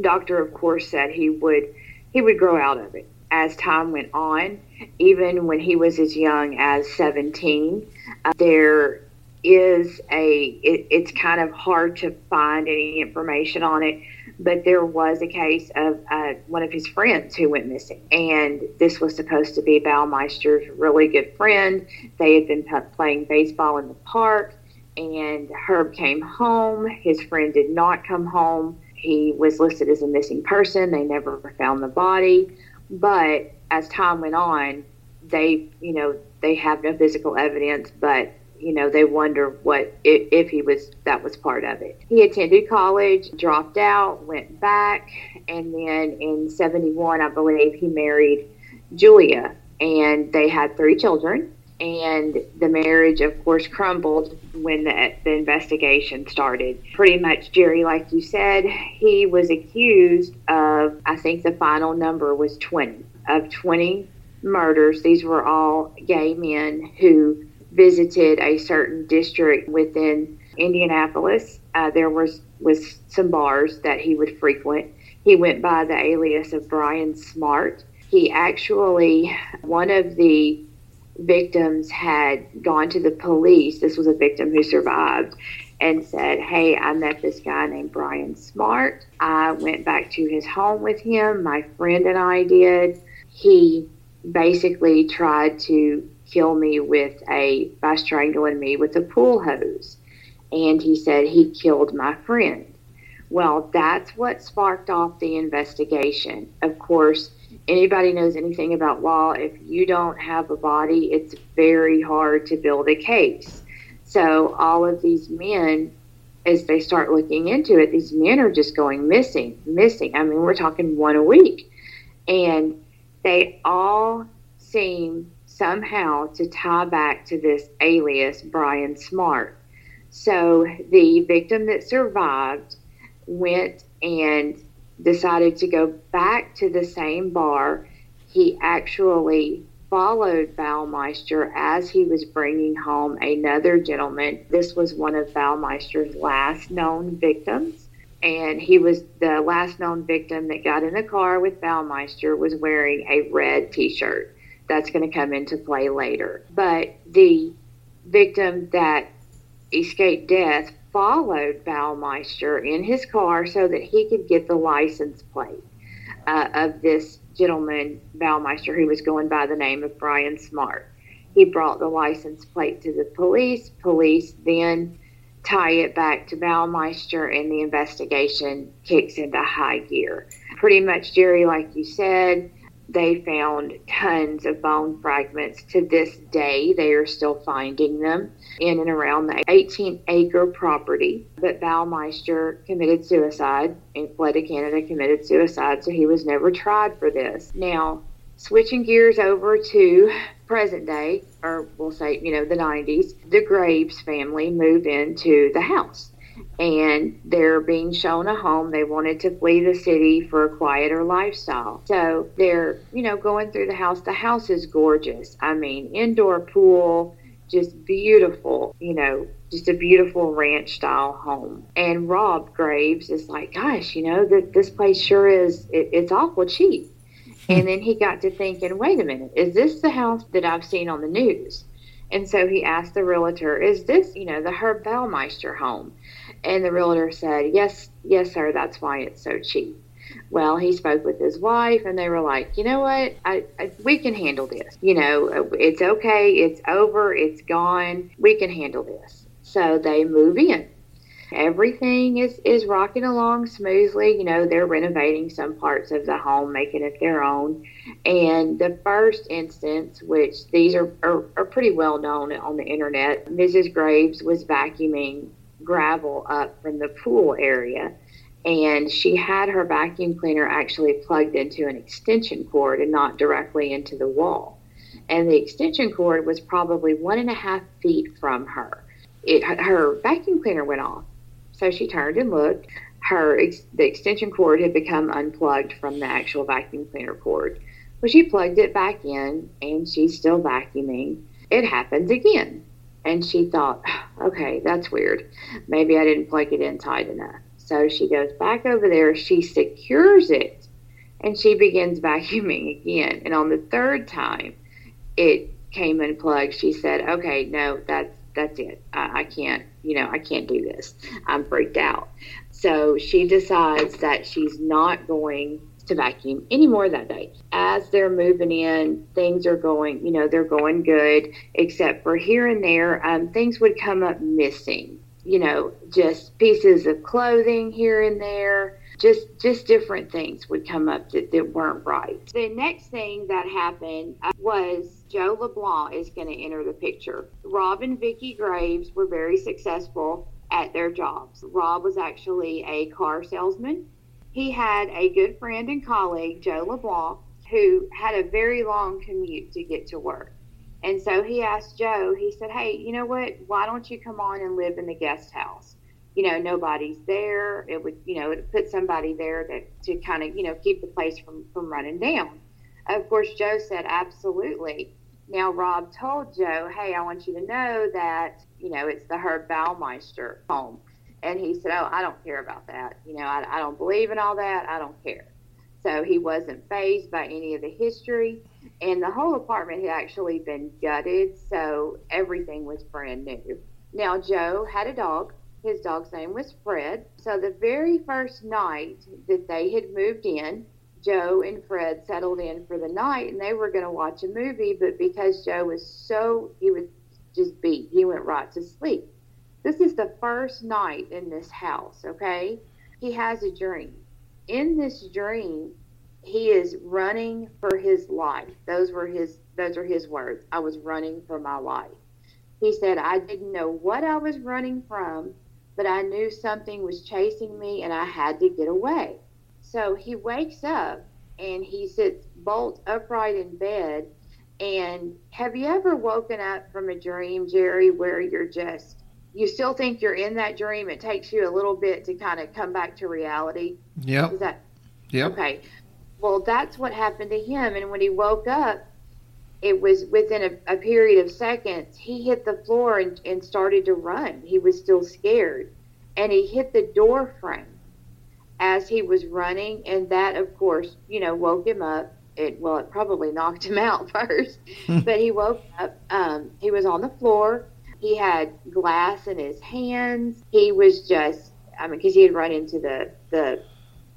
Doctor, of course, said he would he would grow out of it as time went on. Even when he was as young as 17, uh, there is a it, it's kind of hard to find any information on it but there was a case of uh, one of his friends who went missing and this was supposed to be baumeister's really good friend. They had been p- playing baseball in the park and herb came home. His friend did not come home he was listed as a missing person. They never found the body. But as time went on they you know they have no physical evidence but you know they wonder what if, if he was that was part of it. He attended college dropped out went back and then in 71 i believe he married julia and they had three children and the marriage of course crumbled when the, the investigation started. Pretty much jerry like you said he was accused of i think the final number was 20 of 20 murders. These were all gay men who visited a certain district within indianapolis. Uh, there was was some bars that he would frequent. He went by the alias of brian smart. He actually one of the victims had gone to the police. This was a victim who survived and said, Hey, I met this guy named Brian Smart. I went back to his home with him. My friend and I did. He basically tried to kill me with a, by strangling me with a pool hose. And he said he killed my friend. Well, that's what sparked off the investigation. Of course, anybody knows anything about law, if you don't have a body, it's very hard to build a case. So all of these men, as they start looking into it, these men are just going missing, missing. I mean, we're talking one a week. And they all seem somehow to tie back to this alias, Brian Smart. So the victim that survived went and decided to go back to the same bar. He actually followed Baumeister as he was bringing home another gentleman. This was one of Baumeister's last known victims. And he was the last known victim that got in the car with Baumeister was wearing a red t shirt. That's going to come into play later. But the victim that escaped death followed Baumeister in his car so that he could get the license plate uh, of this gentleman, Baumeister, who was going by the name of Brian Smart. He brought the license plate to the police. Police then tie it back to Baumeister, and the investigation kicks into high gear. Pretty much, Jerry, like you said, they found tons of bone fragments. To this day, they are still finding them in and around the 18 acre property. But Baumeister committed suicide and fled to Canada, committed suicide, so he was never tried for this. Now, switching gears over to present day, or we'll say, you know, the 90s, the Graves family moved into the house and they're being shown a home. They wanted to flee the city for a quieter lifestyle. So they're, you know, going through the house. The house is gorgeous. I mean, indoor pool, just beautiful, you know, just a beautiful ranch style home. And Rob Graves is like, gosh, you know, that this place sure is, it, it's awful cheap. Hmm. And then he got to thinking, wait a minute, is this the house that I've seen on the news? And so he asked the realtor, is this, you know, the Herb Baumeister home? And the realtor said, Yes, yes, sir, that's why it's so cheap. Well, he spoke with his wife, and they were like, You know what? I, I, we can handle this. You know, it's okay. It's over. It's gone. We can handle this. So they move in. Everything is, is rocking along smoothly. You know, they're renovating some parts of the home, making it their own. And the first instance, which these are, are, are pretty well known on the internet, Mrs. Graves was vacuuming gravel up from the pool area. And she had her vacuum cleaner actually plugged into an extension cord and not directly into the wall. And the extension cord was probably one and a half feet from her. It, her vacuum cleaner went off. So she turned and looked. Her the extension cord had become unplugged from the actual vacuum cleaner cord. Well, she plugged it back in, and she's still vacuuming. It happens again. And she thought, okay, that's weird. Maybe I didn't plug it in tight enough. So she goes back over there, she secures it, and she begins vacuuming again. And on the third time, it came unplugged. She said, okay, no, that's that's it. I, I can't, you know, I can't do this. I'm freaked out. So she decides that she's not going to vacuum anymore that day. As they're moving in, things are going, you know, they're going good, except for here and there, um, things would come up missing. You know, just pieces of clothing here and there, just just different things would come up that, that weren't right. The next thing that happened uh, was Joe LeBlanc is going to enter the picture. Rob and Vicki Graves were very successful at their jobs. Rob was actually a car salesman he had a good friend and colleague, Joe LeBlanc, who had a very long commute to get to work. And so he asked Joe, he said, Hey, you know what? Why don't you come on and live in the guest house? You know, nobody's there. It would, you know, it put somebody there to, to kind of, you know, keep the place from, from running down. Of course, Joe said, Absolutely. Now, Rob told Joe, Hey, I want you to know that, you know, it's the Herb Baumeister home. And he said, Oh, I don't care about that. You know, I, I don't believe in all that. I don't care. So he wasn't phased by any of the history. And the whole apartment had actually been gutted. So everything was brand new. Now, Joe had a dog. His dog's name was Fred. So the very first night that they had moved in, Joe and Fred settled in for the night and they were going to watch a movie. But because Joe was so, he was just beat, he went right to sleep. This is the first night in this house, okay? He has a dream. In this dream, he is running for his life. Those were his those are his words. I was running for my life. He said, I didn't know what I was running from, but I knew something was chasing me and I had to get away. So he wakes up and he sits bolt upright in bed. And have you ever woken up from a dream, Jerry, where you're just you still think you're in that dream. It takes you a little bit to kind of come back to reality. Yeah. Is that Yep. Okay. Well, that's what happened to him. And when he woke up, it was within a, a period of seconds, he hit the floor and, and started to run. He was still scared. And he hit the door frame as he was running. And that, of course, you know, woke him up. It, well, it probably knocked him out first, but he woke up. Um, he was on the floor. He had glass in his hands. He was just, I mean, because he had run into the, the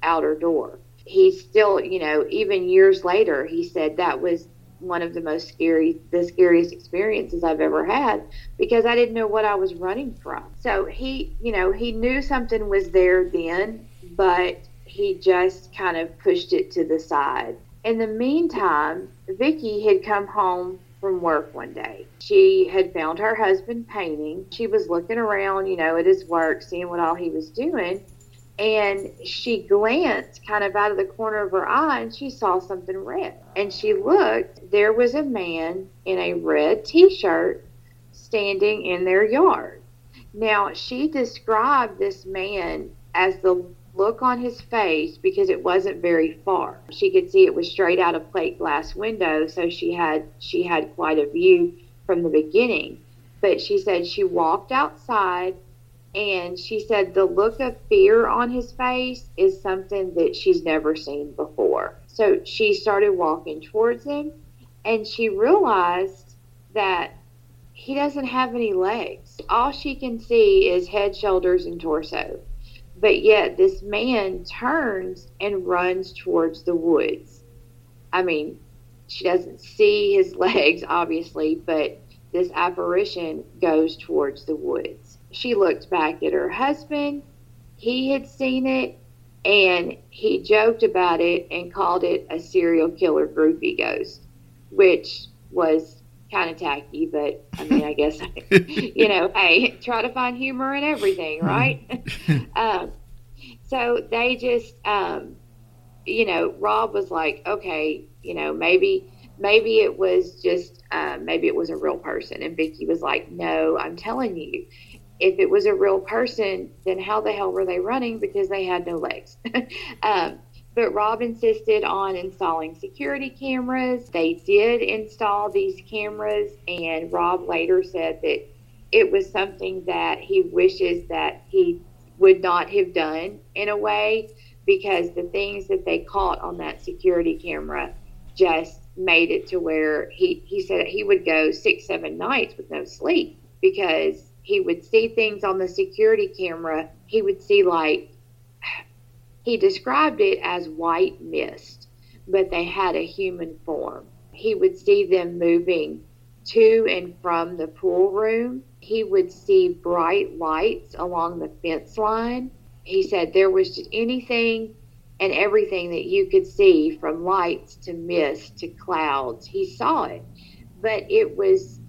outer door. He still, you know, even years later, he said that was one of the most scary, the scariest experiences I've ever had because I didn't know what I was running from. So he, you know, he knew something was there then, but he just kind of pushed it to the side. In the meantime, Vicky had come home from work one day. She had found her husband painting. She was looking around, you know, at his work, seeing what all he was doing. And she glanced kind of out of the corner of her eye and she saw something red. And she looked, there was a man in a red t shirt standing in their yard. Now, she described this man as the look on his face because it wasn't very far. She could see it was straight out of plate glass window, so she had she had quite a view from the beginning. But she said she walked outside and she said the look of fear on his face is something that she's never seen before. So she started walking towards him and she realized that he doesn't have any legs. All she can see is head, shoulders, and torso. But yet this man turns and runs towards the woods. I mean, she doesn't see his legs, obviously, but this apparition goes towards the woods. She looked back at her husband. He had seen it and he joked about it and called it a serial killer groupie ghost, which was kind of tacky, but I mean, I guess, you know, hey, try to find humor in everything, right? um, so they just, um, you know, Rob was like, okay, you know, maybe, maybe it was just, uh, maybe it was a real person. And Vicky was like, no, I'm telling you, if it was a real person, then how the hell were they running? Because they had no legs. um, but Rob insisted on installing security cameras. They did install these cameras, and Rob later said that it was something that he wishes that he would not have done in a way because the things that they caught on that security camera just made it to where he, he said he would go six, seven nights with no sleep because he would see things on the security camera. He would see like he described it as white mist, but they had a human form. He would see them moving to and from the pool room. He would see bright lights along the fence line. He said there was just anything and everything that you could see from lights to mist to clouds. He saw it, but it was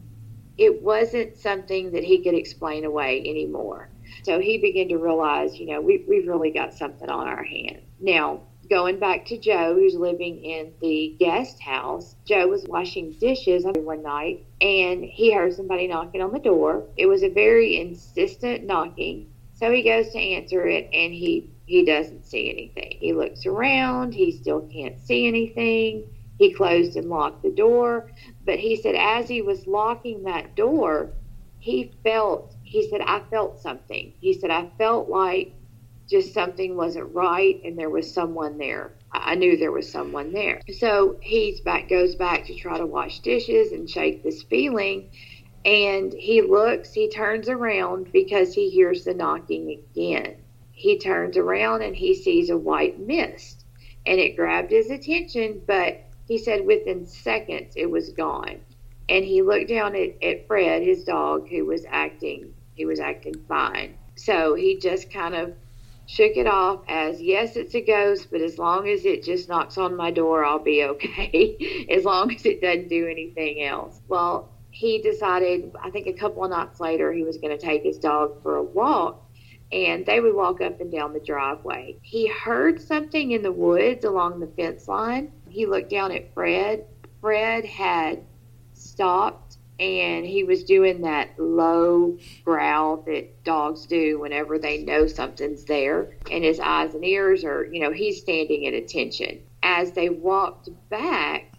it wasn't something that he could explain away anymore. So he began to realize, you know, we, we've really got something on our hands. Now, going back to Joe, who's living in the guest house, Joe was washing dishes one night and he heard somebody knocking on the door. It was a very insistent knocking. So he goes to answer it and he, he doesn't see anything. He looks around, he still can't see anything. He closed and locked the door. But he said, as he was locking that door, he felt, he said, I felt something. He said, I felt like just something wasn't right and there was someone there. I knew there was someone there. So he's back, goes back to try to wash dishes and shake this feeling. And he looks, he turns around because he hears the knocking again. He turns around and he sees a white mist and it grabbed his attention, but he said within seconds it was gone. And he looked down at, at Fred, his dog, who was acting he was acting fine. So he just kind of shook it off as yes, it's a ghost, but as long as it just knocks on my door, I'll be okay. as long as it doesn't do anything else. Well, he decided, I think a couple of nights later, he was going to take his dog for a walk and they would walk up and down the driveway. He heard something in the woods along the fence line. He looked down at Fred. Fred had stopped and he was doing that low growl that dogs do whenever they know something's there and his eyes and ears are you know he's standing at attention. As they walked back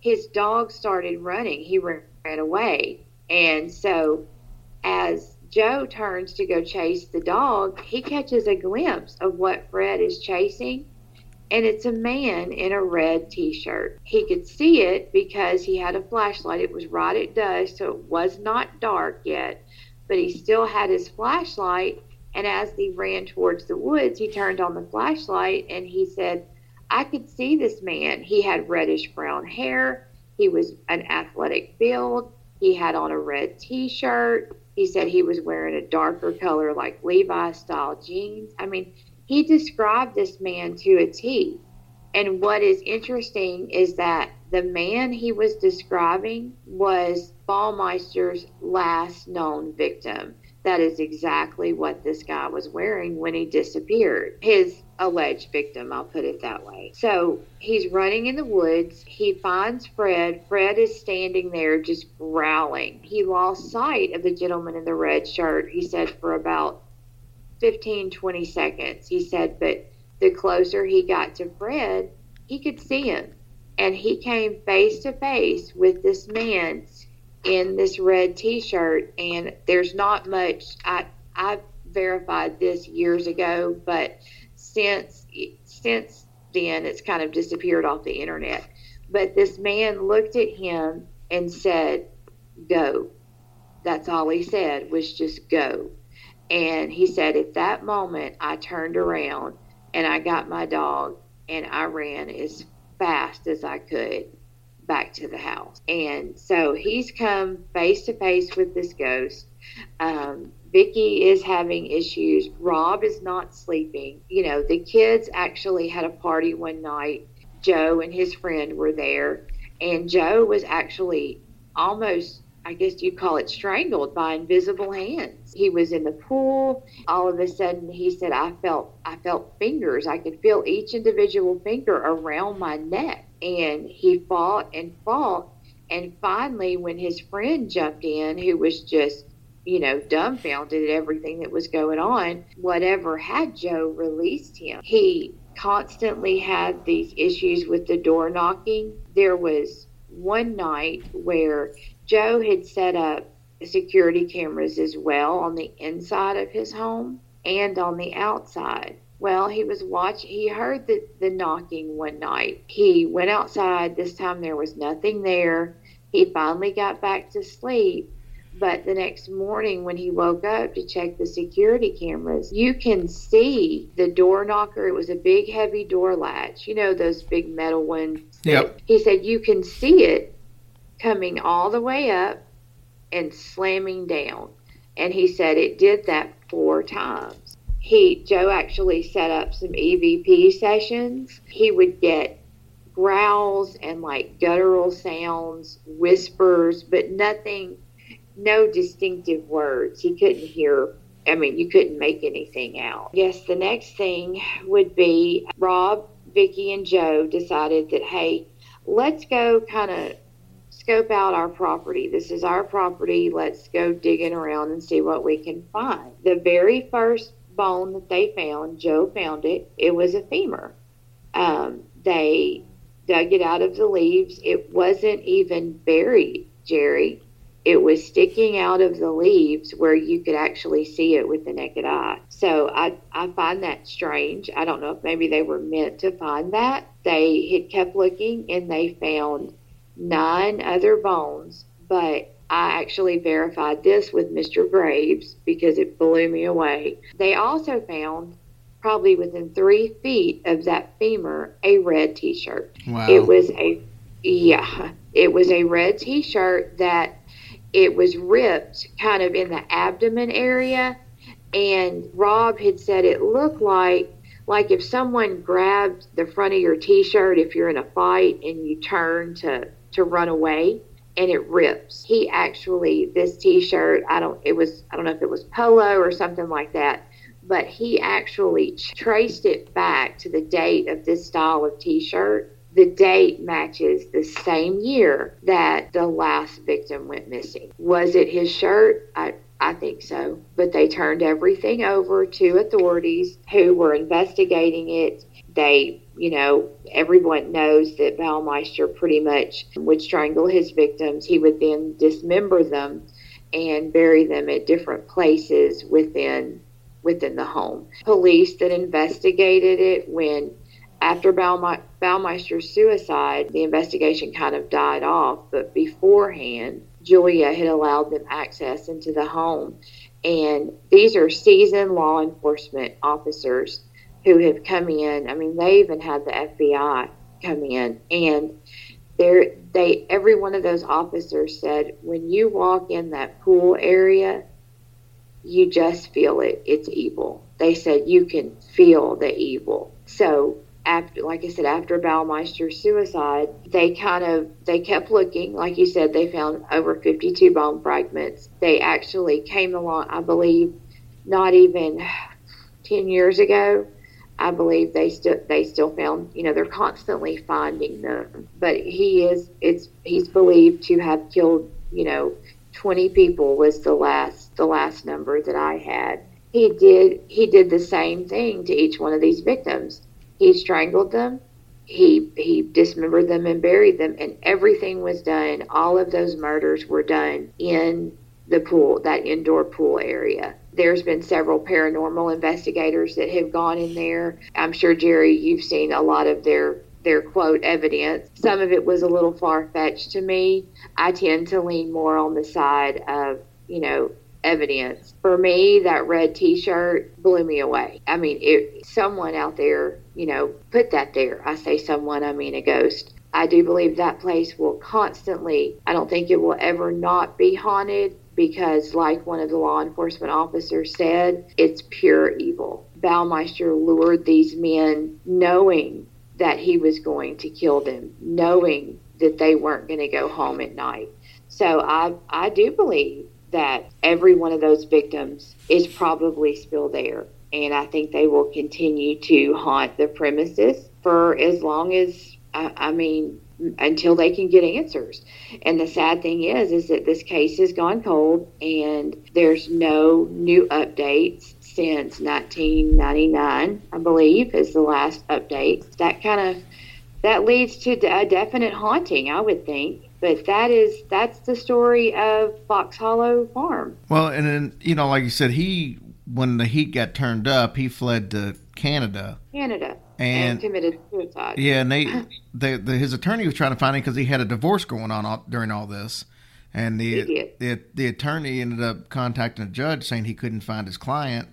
his dog started running. He ran, ran away. And so as joe turns to go chase the dog he catches a glimpse of what fred is chasing and it's a man in a red t-shirt. He could see it because he had a flashlight. It was right at dusk, so it was not dark yet, but he still had his flashlight. And as he ran towards the woods, he turned on the flashlight and he said, I could see this man. He had reddish brown hair. He was an athletic build. He had on a red t shirt. He said he was wearing a darker color, like Levi style jeans. I mean, he described this man to a T. And what is interesting is that the man he was describing was Baumeister's last known victim. That is exactly what this guy was wearing when he disappeared. His alleged victim, I'll put it that way. So he's running in the woods. He finds Fred. Fred is standing there just growling. He lost sight of the gentleman in the red shirt, he said, for about 15, 20 seconds. He said, but the closer he got to Fred, he could see him. And he came face to face with this man in this red t shirt. And there's not much, I, I verified this years ago, but since, since then, it's kind of disappeared off the internet. But this man looked at him and said, Go. That's all he said was just go. And he said, at that moment, I turned around and I got my dog and I ran as fast as I could back to the house. And so he's come face to face with this ghost. Um, Vicky is having issues. Rob is not sleeping. You know, the kids actually had a party one night. Joe and his friend were there, and Joe was actually almost I guess you call it strangled by invisible hands. He was in the pool. All of a sudden he said I felt I felt fingers. I could feel each individual finger around my neck. And he fought and fought and finally when his friend jumped in who was just you know, dumbfounded at everything that was going on. Whatever had Joe released him. He constantly had these issues with the door knocking. There was one night where Joe had set up security cameras as well on the inside of his home and on the outside. Well, he was watching, he heard the, the knocking one night. He went outside. This time there was nothing there. He finally got back to sleep. But the next morning, when he woke up to check the security cameras, you can see the door knocker. It was a big, heavy door latch. You know, those big metal ones. Yep. He said you can see it coming all the way up and slamming down. And he said it did that four times. He Joe actually set up some EVP sessions. He would get growls and like guttural sounds, whispers, but nothing no distinctive words. He couldn't hear I mean, you couldn't make anything out. Yes, the next thing would be Rob, Vicky, and Joe decided that, hey, let's go kind of scope out our property. This is our property. Let's go digging around and see what we can find. The very first bone that they found, Joe found it, it was a femur. Um, they dug it out of the leaves. It wasn't even buried, Jerry. It was sticking out of the leaves where you could actually see it with the naked eye. So I, I find that strange. I don't know if maybe they were meant to find that. They had kept looking and they found nine other bones, but I actually verified this with Mr. Graves because it blew me away. They also found, probably within three feet of that femur, a red t shirt. Wow. It was a, yeah, it was a red t shirt that it was ripped kind of in the abdomen area. And Rob had said it looked like like if someone grabbed the front of your t-shirt if you're in a fight and you turn to to run away and it rips. He actually this t-shirt, I don't it was I don't know if it was polo or something like that, but he actually traced it back to the date of this style of t-shirt the date matches the same year that the last victim went missing. Was it his shirt? I, I think so. But they turned everything over to authorities who were investigating it. They, you know, everyone knows that Baumeister pretty much would strangle his victims. He would then dismember them and bury them at different places within within the home. Police that investigated it when after Baumeister's suicide, the investigation kind of died off, but beforehand, Julia had allowed them access into the home. And these are seasoned law enforcement officers who have come in. I mean, they even had the FBI come in, and they they every one of those officers said when you walk in that pool area, you just feel it. It's evil. They said you can feel the evil. So after, like I said, after Baumeister's suicide, they kind of they kept looking. Like you said, they found over 52 bone fragments. They actually came along, I believe, not even 10 years ago. I believe they still they still found. You know, they're constantly finding them. But he is it's he's believed to have killed. You know, 20 people was the last the last number that I had. He did he did the same thing to each one of these victims he strangled them. He he dismembered them and buried them, and everything was done. All of those murders were done in the pool, that indoor pool area. There's been several paranormal investigators that have gone in there. I'm sure Jerry, you've seen a lot of their their quote evidence. Some of it was a little far fetched to me. I tend to lean more on the side of, you know, evidence. For me, that red T-shirt blew me away. I mean, it, someone out there you know, put that there. I say someone, I mean a ghost. I do believe that place will constantly, I don't think it will ever not be haunted because, like one of the law enforcement officers said, it's pure evil. Baumeister lured these men knowing that he was going to kill them, knowing that they weren't going to go home at night. So I, I do believe that every one of those victims is probably still there and I think they will continue to haunt the premises for as long as I, I mean until they can get answers. And the sad thing is is that this case has gone cold and there's no new updates since 1999, I believe is the last update. That kind of that leads to a definite haunting, I would think. But that is that's the story of Fox Hollow Farm. Well, and then you know, like you said, he when the heat got turned up, he fled to Canada. Canada. And, and committed suicide. Yeah, and they, they the, his attorney was trying to find him because he had a divorce going on all, during all this, and the, the the attorney ended up contacting a judge saying he couldn't find his client,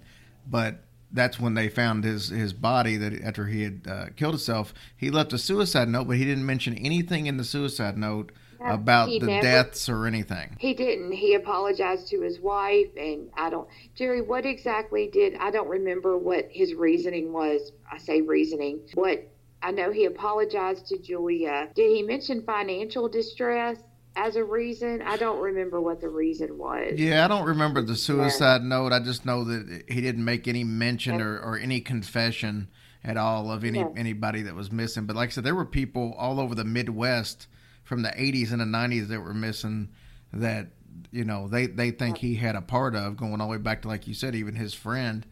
but that's when they found his his body that after he had uh, killed himself, he left a suicide note, but he didn't mention anything in the suicide note about the never, deaths or anything. He didn't. He apologized to his wife, and I don't. Jerry, what exactly did I don't remember what his reasoning was. I say reasoning. What I know he apologized to Julia. Did he mention financial distress? as a reason. I don't remember what the reason was. Yeah, I don't remember the suicide yeah. note. I just know that he didn't make any mention yeah. or, or any confession at all of any yeah. anybody that was missing. But like I said, there were people all over the Midwest from the 80s and the 90s that were missing that you know they they think he had a part of going all the way back to like you said even his friend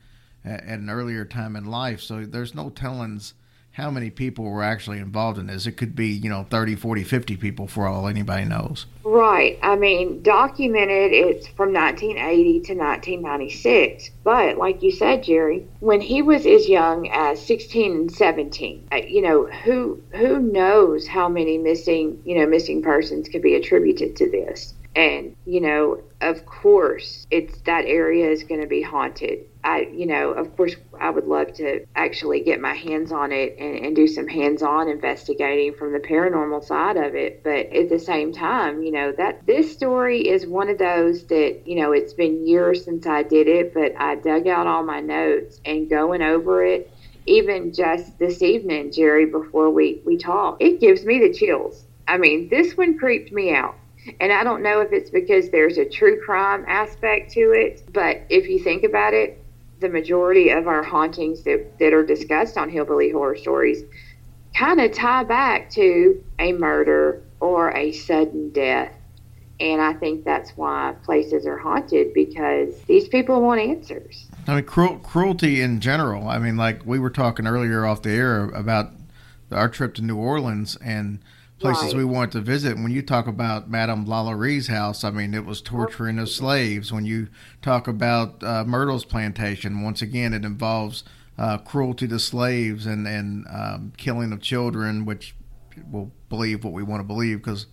at, at an earlier time in life. So there's no tellings how many people were actually involved in this. It could be, you know, 30, 40, 50 people for all anybody knows. Right. I mean, documented it's from 1980 to 1996. But like you said, Jerry, when he was as young as 16 and 17, uh, you know, who who knows how many missing, you know, missing persons could be attributed to this. And, you know, of course, it's that area is going to be haunted. I, you know, of course, I would love to actually get my hands on it and, and do some hands on investigating from the paranormal side of it. But at the same time, you know, that this story is one of those that, you know, it's been years since I did it, but I dug out all my notes and going over it, even just this evening, Jerry, before we, we talk, it gives me the chills. I mean, this one creeped me out. And I don't know if it's because there's a true crime aspect to it, but if you think about it, the majority of our hauntings that, that are discussed on Hillbilly Horror Stories kind of tie back to a murder or a sudden death. And I think that's why places are haunted because these people want answers. I mean, cruel, cruelty in general. I mean, like we were talking earlier off the air about our trip to New Orleans and places Right. we wanted to visit. When you talk about Madame LaLaurie's house, I mean, it was torturing of slaves. When you talk about uh, Myrtle's plantation, once again, it involves uh, cruelty to slaves and and um, killing of children, which we'll believe what we want to believe because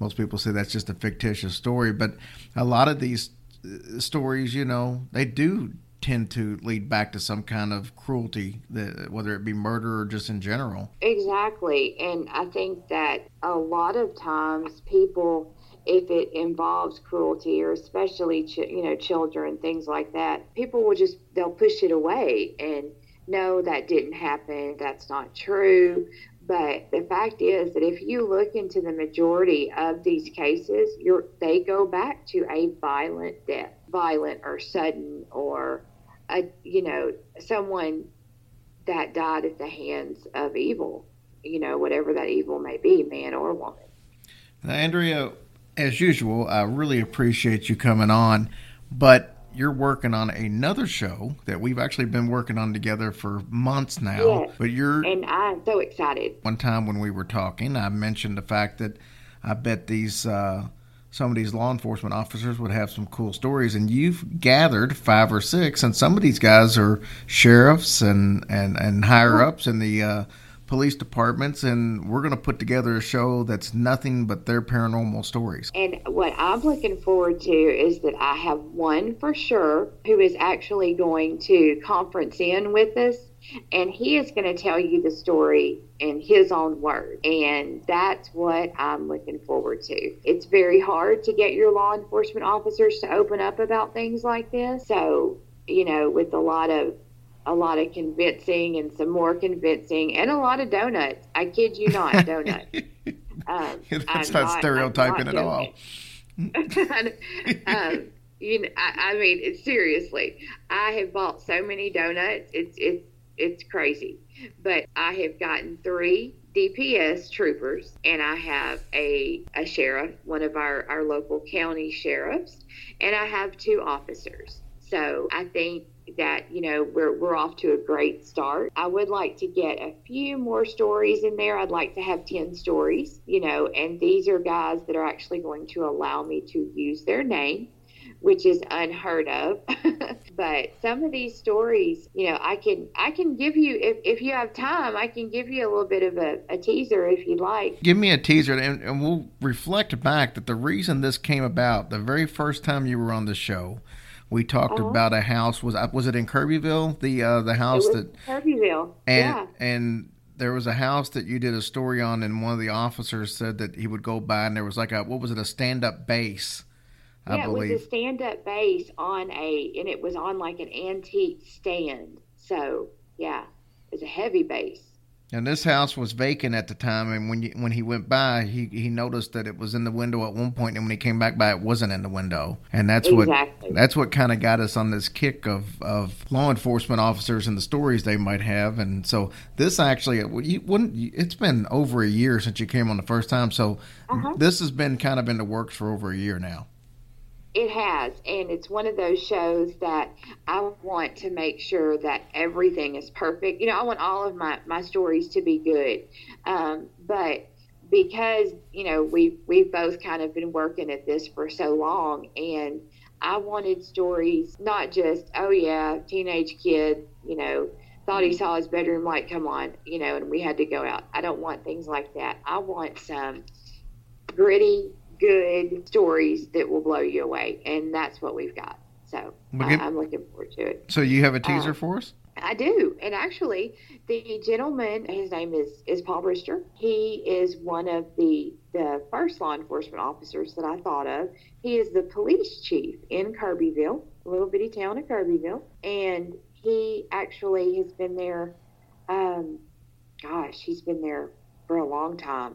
most people say that's just a fictitious story. But a lot of these uh, stories, you know, they do tend to lead back to some kind of cruelty, that, whether it be murder or just in general. Exactly. And I think that a lot of times people, if it involves cruelty or especially, ch- you know, children, things like that, people will just, they'll push it away and no, that didn't happen. That's not true. But the fact is that if you look into the majority of these cases, they go back to a violent death, violent or sudden or, a, you know, someone that died at the hands of evil, you know, whatever that evil may be, man or woman. Now, Andrea, as usual, I really appreciate you coming on, but you're working on another show that we've actually been working on together for months now. Yes. But you're And I'm so excited. one time when we were talking, I mentioned the fact that I bet these uh, some of these law enforcement officers would have some cool stories, and you've gathered five or six, and some of these guys are sheriffs and and and higher ups in the uh, police departments, and we're going to put together a show that's nothing but their paranormal stories. And what I'm looking forward to is that I have one for sure who is actually going to conference in with us. And he is going to tell you the story in his own words. And that's what I'm looking forward to. It's very hard to get your law enforcement officers to open up about things like this. So, you know, with a lot of a lot of convincing and some more convincing and a lot of donuts. I kid you not, donuts. Um, That's I'm not stereotyping not at all. um, you know, I, I mean, seriously. I have bought so many donuts. It's it's it's crazy. But I have gotten three DPS troopers, and I have a a sheriff, one of our our local county sheriffs, and I have two officers. So I think that you know we're we're off to a great start. I would like to get a few more stories in there. I'd like to have 10 stories, you know, and these are guys that are actually going to allow me to use their name, which is unheard of. but some of these stories, you know, I can I can give you if if you have time, I can give you a little bit of a, a teaser if you'd like. Give me a teaser, and, and we'll reflect back that the reason this came about, the very first time you were on the show, we talked Uh-huh. about a house. Was was it in Kirbyville? The uh, the house that Kirbyville. and yeah. and there was a house that you did a story on, and one of the officers said that he would go by, and there was like a what was it a stand up base, I yeah, it was a stand-up base on a, and it was on like an antique stand. So yeah, it's a heavy base. And this house was vacant at the time, and when you, when he went by, he, he noticed that it was in the window at one point, and when he came back by, it wasn't in the window, and that's Exactly. what that's what kind of got us on this kick of, of law enforcement officers and the stories they might have, and so this actually you wouldn't it's been over a year since you came on the first time, so Uh-huh. this has been kind of in the works for over a year now. It has, and it's one of those shows that I want to make sure that everything is perfect. You know, I want all of my, my stories to be good, um, but because you know we we've both kind of been working at this for so long, and I wanted stories not just oh yeah, teenage kid, you know, thought he saw his bedroom light come on, you know, and we had to go out. I don't want things like that. I want some gritty, good stories that will blow you away, and that's what we've got. So Well, I, I'm looking forward to it. So you have a teaser Uh, for us? I do, and actually, the gentleman, his name is is Paul Brister. He is one of the the first law enforcement officers that I thought of. He is the police chief in Kirbyville, a little bitty town of Kirbyville, and he actually has been there. Um, gosh, he's been there for a long time,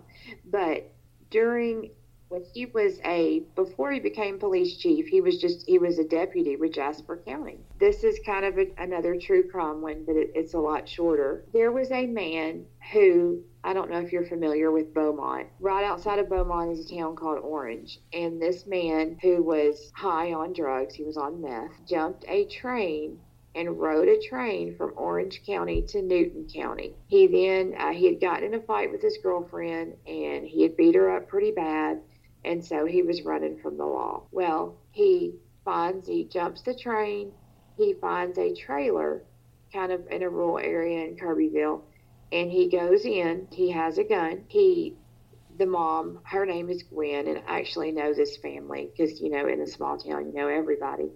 but during when he was a before he became police chief he was just he was a deputy with jasper county this is kind of a, another true crime one but it, it's a lot shorter there was a man who I don't know if you're familiar with Beaumont. Right outside of Beaumont is a town called Orange. And this man who was high on drugs, he was on meth, jumped a train and rode a train from Orange County to Newton County. He then uh, he had gotten in a fight with his girlfriend and he had beat her up pretty bad, and so he was running from the law. Well, he finds he jumps the train. He finds a trailer, kind of in a rural area in Kirbyville, and he goes in. He has a gun. He the mom, her name is Gwen, and I actually know this family because, you know, in a small town, you know everybody.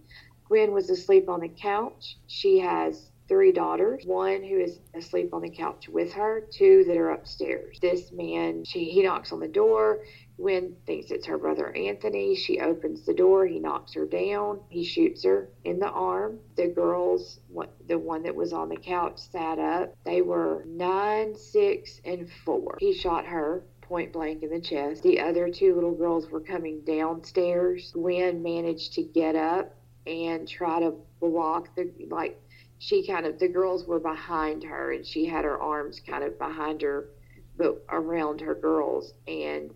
Gwen was asleep on the couch. She has three daughters, one who is asleep on the couch with her, two that are upstairs. This man, she he knocks on the door. Gwen thinks it's her brother Anthony. She opens the door. He knocks her down. He shoots her in the arm. The girls, the one that was on the couch, sat up. They were nine, six, and four. He shot her point blank in the chest. The other two little girls were coming downstairs. Gwen managed to get up and try to block the like she kind of the girls were behind her and she had her arms kind of behind her but around her girls and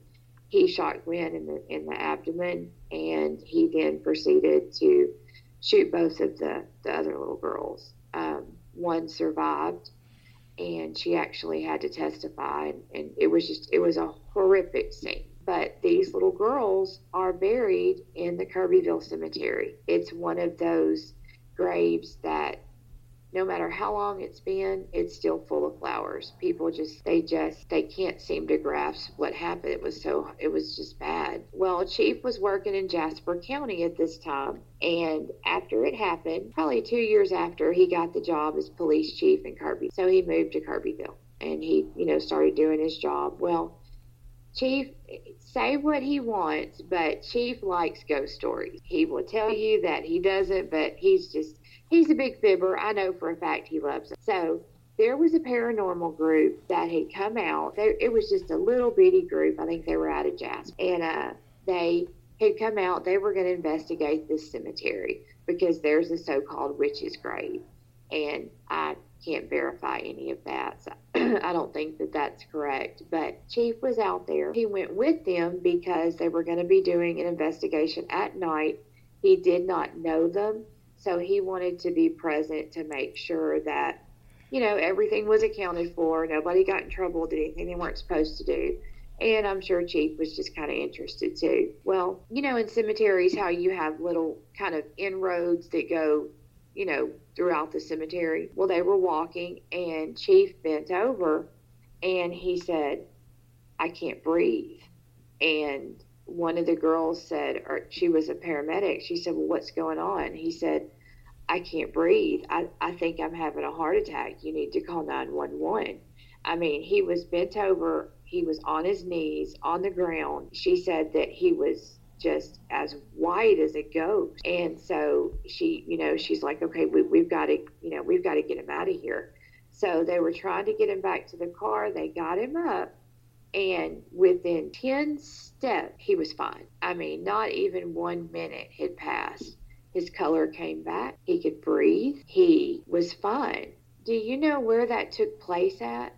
he shot Gwen in the in the abdomen and he then proceeded to shoot both of the, the other little girls. Um, one survived and she actually had to testify and, and it was just it was a horrific scene but these little girls are buried in the Kirbyville Cemetery. It's one of those graves that no matter how long it's been, it's still full of flowers. People just, they just, they can't seem to grasp what happened. It was so, it was just bad. Well, Chief was working in Jasper County at this time. And after it happened, probably two years after, he got the job as police chief in Kirby. So he moved to Kirbyville and he, you know, started doing his job. Well, Chief, say what he wants, but Chief likes ghost stories. He will tell you that he doesn't, but he's just, he's a big fibber. I know for a fact he loves it. So there was a paranormal group that had come out. There, it was just a little bitty group. I think they were out of Jasper. And uh, they had come out. They were going to investigate this cemetery because there's a so called witch's grave. And I can't verify any of that. So I don't think that that's correct. But Chief was out there. He went with them because they were going to be doing an investigation at night. He did not know them, so he wanted to be present to make sure that, you know, everything was accounted for. Nobody got in trouble, did anything they weren't supposed to do. And I'm sure Chief was just kind of interested too. Well, you know, in cemeteries, how you have little kind of inroads that go, you know, throughout the cemetery. Well, they were walking, and Chief bent over and he said, I can't breathe. And one of the girls said, or she was a paramedic, she said, Well, what's going on? He said, I can't breathe. I, I think I'm having a heart attack. You need to call 911. I mean, he was bent over, he was on his knees on the ground. She said that he was just as white as a ghost. And so she, you know, she's like, okay, we, we've got to, you know, we've got to get him out of here. So they were trying to get him back to the car. They got him up. And within 10 steps, he was fine. I mean, not even one minute had passed. His color came back. He could breathe. He was fine. Do you know where that took place at?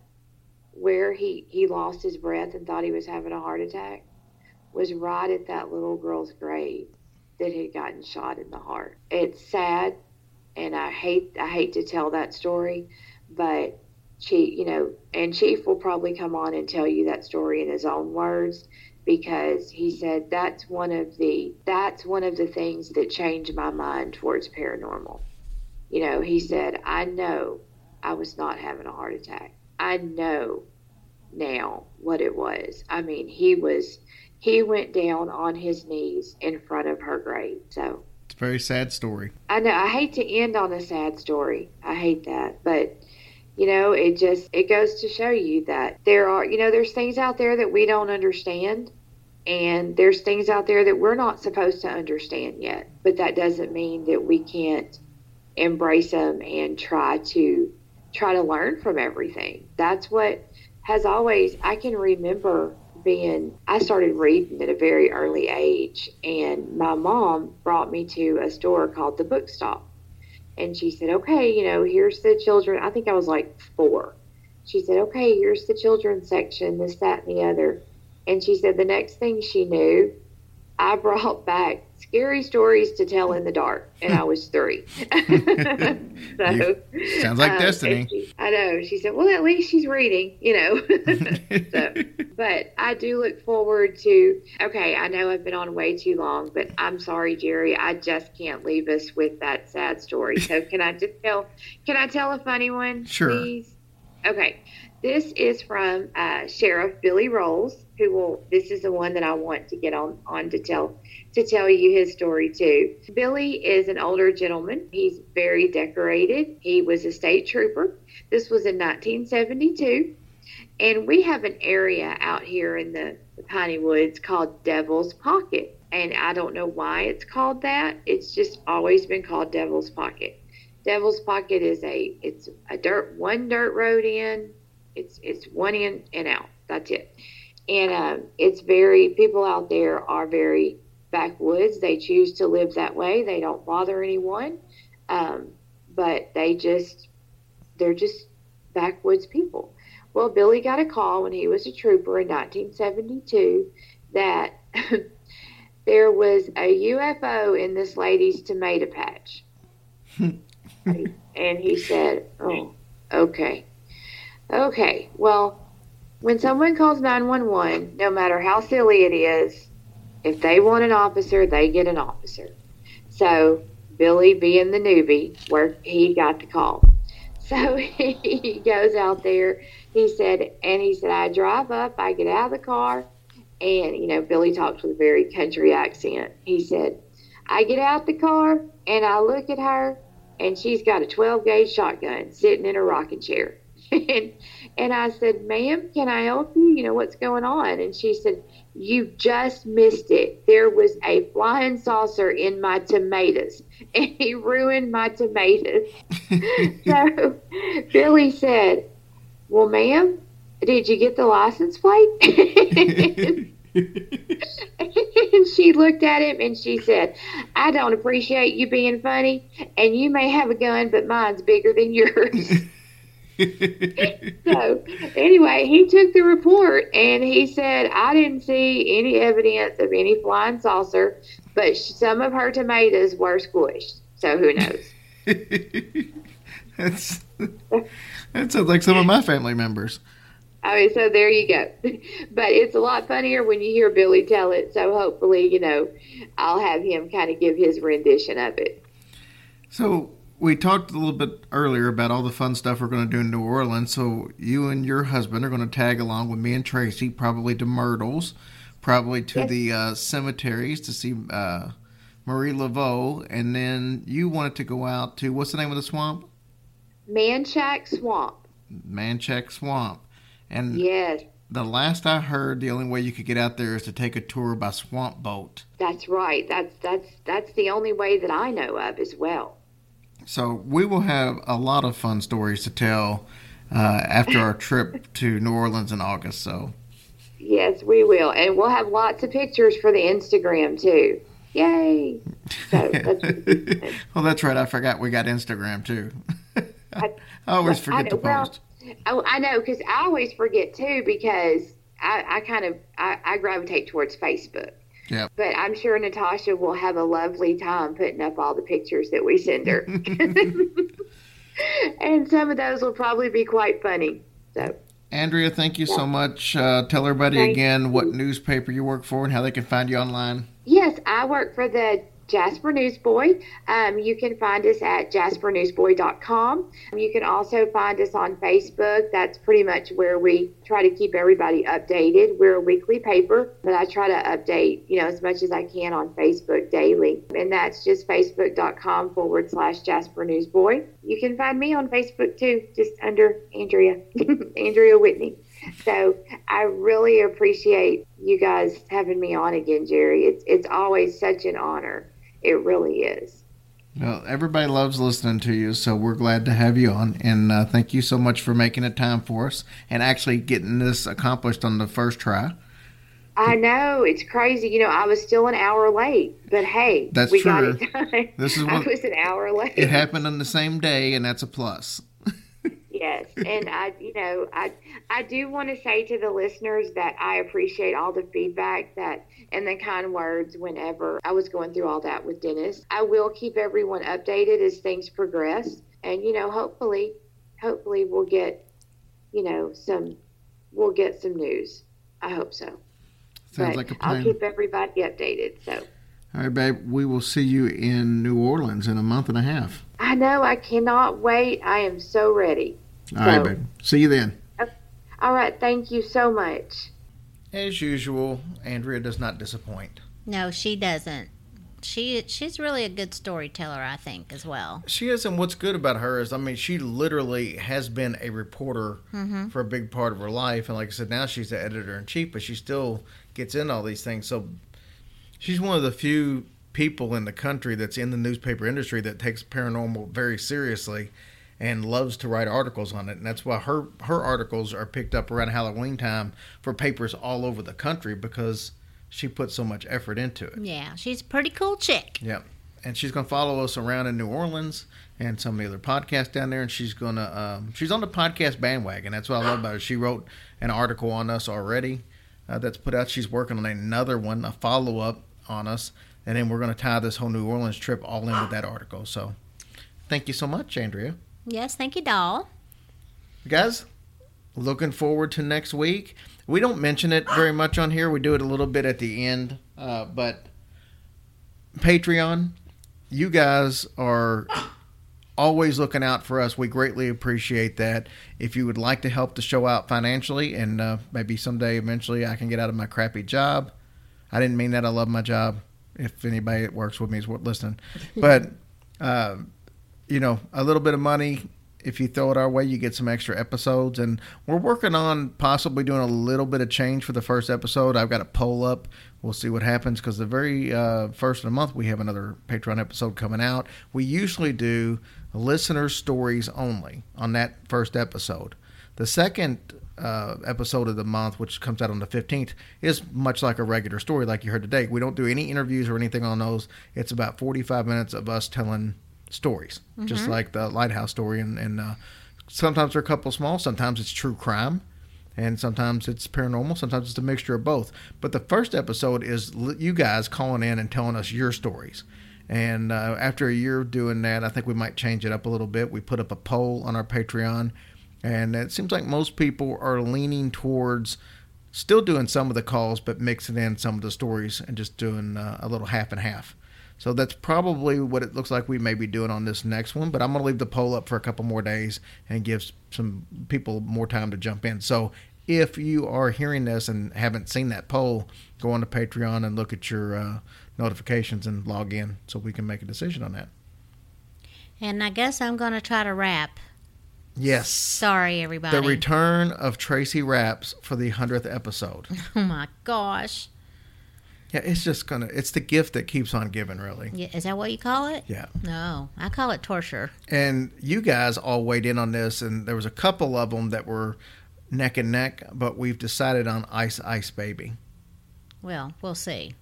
Where he, he lost his breath and thought he was having a heart attack? was right at that little girl's grave that had gotten shot in the heart. It's sad, and I hate I hate to tell that story, but Chief, you know, and Chief will probably come on and tell you that story in his own words because he said that's one of the that's one of the things that changed my mind towards paranormal. You know, he said, I know I was not having a heart attack. I know now what it was. I mean, he was he went down on his knees in front of her grave. So it's a very sad story. I know. I hate to end on a sad story. I hate that, but you know, it just it goes to show you that there are, you know, there's things out there that we don't understand. And there's things out there that we're not supposed to understand yet, but that doesn't mean that we can't embrace them and try to try to learn from everything. That's what has always I can remember being, I started reading at a very early age, and my mom brought me to a store called the Bookstop. And she said, okay, you know, here's the children. I think I was like four. she said, okay, here's the children's section, this, that, and the other. And she said the next thing she knew, I brought back scary stories to tell in the dark, and I was three. so, You- sounds like um, destiny. she- I know. She said, "Well, at least she's reading," you know. so, but I do look forward to. Okay, I know I've been on way too long, but I'm sorry, Jerry. I just can't leave us with that sad story. So, can I just tell? Can I tell a funny one, Sure. please? Okay. This is from uh, Sheriff Billy Rolls, who will. This is the one that I want to get on on to tell to tell you his story too. Billy is an older gentleman. He's very decorated. He was a state trooper. This was in 1972, and we have an area out here in the, the Piney Woods called Devil's Pocket, and I don't know why it's called that. It's just always been called Devil's Pocket. Devil's Pocket is a it's a dirt one dirt road in. It's it's one in and out. That's it. And um, it's very people out there are very backwoods. They choose to live that way. They don't bother anyone, um, but they just they're just backwoods people. Well, Billy got a call when he was a trooper in 1972 that there was a UFO in this lady's tomato patch. and he said, Oh, okay. Okay. Well, when someone calls 911, no matter how silly it is, if they want an officer, they get an officer. So, Billy being the newbie, where he got the call. So he goes out there. He said, and he said, I drive up, I get out of the car, and, you know, Billy talks with a very country accent. He said, I get out the car and I look at her, and she's got a 12 gauge shotgun sitting in a rocking chair. and, and I said, Ma'am, can I help you? You know, what's going on? And she said, You just missed it. There was a flying saucer in my tomatoes, and he ruined my tomatoes. so Billy said, Well, ma'am, did you get the license plate? and she looked at him and she said, I don't appreciate you being funny, and you may have a gun, but mine's bigger than yours. so, anyway, he took the report and he said, I didn't see any evidence of any flying saucer, but some of her tomatoes were squished. So, who knows? That's, that sounds like some of my family members. I mean, so there you go. But it's a lot funnier when you hear Billy tell it. So hopefully, you know, I'll have him kind of give his rendition of it. So we talked a little bit earlier about all the fun stuff we're going to do in New Orleans. So you and your husband are going to tag along with me and Tracy, probably to Myrtles, probably to Yes. the uh, cemeteries to see uh, Marie Laveau, and then you wanted to go out to what's the name of the swamp? Manchac Swamp. Manchac Swamp. And Yes, the last I heard, the only way you could get out there is to take a tour by swamp boat. that's right. That's that's that's the only way that I know of as well. So we will have a lot of fun stories to tell uh, after our trip to New Orleans in August. So Yes, we will, and we'll have lots of pictures for the Instagram too. Yay! So that's, well, that's right. I forgot we got Instagram too. I, I- always forget know, to well, post. Oh, I know, because I always forget too, because I, I kind of I, I gravitate towards Facebook. Yep. But I'm sure Natasha will have a lovely time putting up all the pictures that we send her. and some of those will probably be quite funny. So, Andrea, thank you so much. Uh, tell everybody Thank again what newspaper you work for and how they can find you online. yes, I work for the Jasper Newsboy. Um, you can find us at jaspernewsboy.com. You can also find us on Facebook. That's pretty much where we try to keep everybody updated. We're a weekly paper, but I try to update, you know, as much as I can on Facebook daily. And that's just facebook.com forward slash Jasper Newsboy. You can find me on Facebook too, just under Andrea, Andrea Whitney. So I really appreciate you guys having me on again, Jerry. It's it's always such an honor. It really is. Well, everybody loves listening to you, so we're glad to have you on. And uh, thank you so much for making it time for us and actually getting this accomplished on the first try. I know it's crazy. You know, I was still an hour late, but hey, That's we got true. it done. This is I what- was an hour late. It happened on the same day, and that's a plus. Yes, and I, you know, I, I do want to say to the listeners that I appreciate all the feedback that and the kind words whenever I was going through all that with Dennis. I will keep everyone updated as things progress, and you know, hopefully, hopefully we'll get, you know, some, we'll get some news. I hope so. Sounds but like a I'll keep everybody updated. So All right, babe. We will see you in New Orleans in a month and a half. I know I cannot wait. I am so ready. All right, So- babe. See you then. All right, thank you so much. As usual, Andrea does not disappoint. No, she doesn't. She she's really a good storyteller, I think, as well. She is, and what's good about her is, I mean, she literally has been a reporter mm-hmm. for a big part of her life, and like I said, now she's the editor in chief, but she still gets in all these things. So she's one of the few people in the country that's in the newspaper industry that takes paranormal very seriously and loves to write articles on it, and that's why her her articles are picked up around Halloween time for papers all over the country because she puts so much effort into it. Yeah, she's a pretty cool chick. Yep. And she's going to follow us around in New Orleans and some of the other podcasts down there. And she's going to, um, she's on the podcast bandwagon. That's what I love about her. She wrote an article on us already uh, that's put out. She's working on another one, a follow up on us. And then we're going to tie this whole New Orleans trip all in with that article. So thank you so much, Andrea. Yes, thank you, doll. Guys, looking forward to next week. We don't mention it very much on here. We do it a little bit at the end. Uh, but Patreon, you guys are always looking out for us. We greatly appreciate that. If you would like to help the show out financially, and uh, maybe someday eventually I can get out of my crappy job. I didn't mean that. I love my job. If anybody that works with me is listening, but uh, you know, a little bit of money. If you throw it our way, you get some extra episodes, and we're working on possibly doing a little bit of change for the first episode. I've got a poll up. We'll see what happens because the very uh, first of the month we have another Patreon episode coming out. We usually do listener stories only on that first episode. The second uh, episode of the month, which comes out on the 15th, is much like a regular story, like you heard today. We don't do any interviews or anything on those. It's about 45 minutes of us telling stories, just like the Lighthouse story. And, and uh, sometimes they're a couple small, sometimes it's true crime, and sometimes it's paranormal, sometimes it's a mixture of both. But the first episode is you guys calling in and telling us your stories. And uh, after a year of doing that, I think we might change it up a little bit. We put up a poll on our Patreon, and it seems like most people are leaning towards still doing some of the calls, but mixing in some of the stories and just doing uh, a little half and half. So that's probably what it looks like we may be doing on this next one. But I'm going to leave the poll up for a couple more days and give some people more time to jump in. So if you are hearing this and haven't seen that poll, go on to Patreon and look at your uh, notifications and log in so we can make a decision on that. And I guess I'm going to try to wrap. Yes. Sorry, everybody. The return of Tracy Raps for the 100th episode. oh my gosh. Yeah, it's just to, it's the gift that keeps on giving, really. Yeah, is that what you call it? Yeah. No, I call it torture. And you guys all weighed in on this, and there was a couple of them that were neck and neck, but we've decided on Ice Ice Baby. Well, we'll see.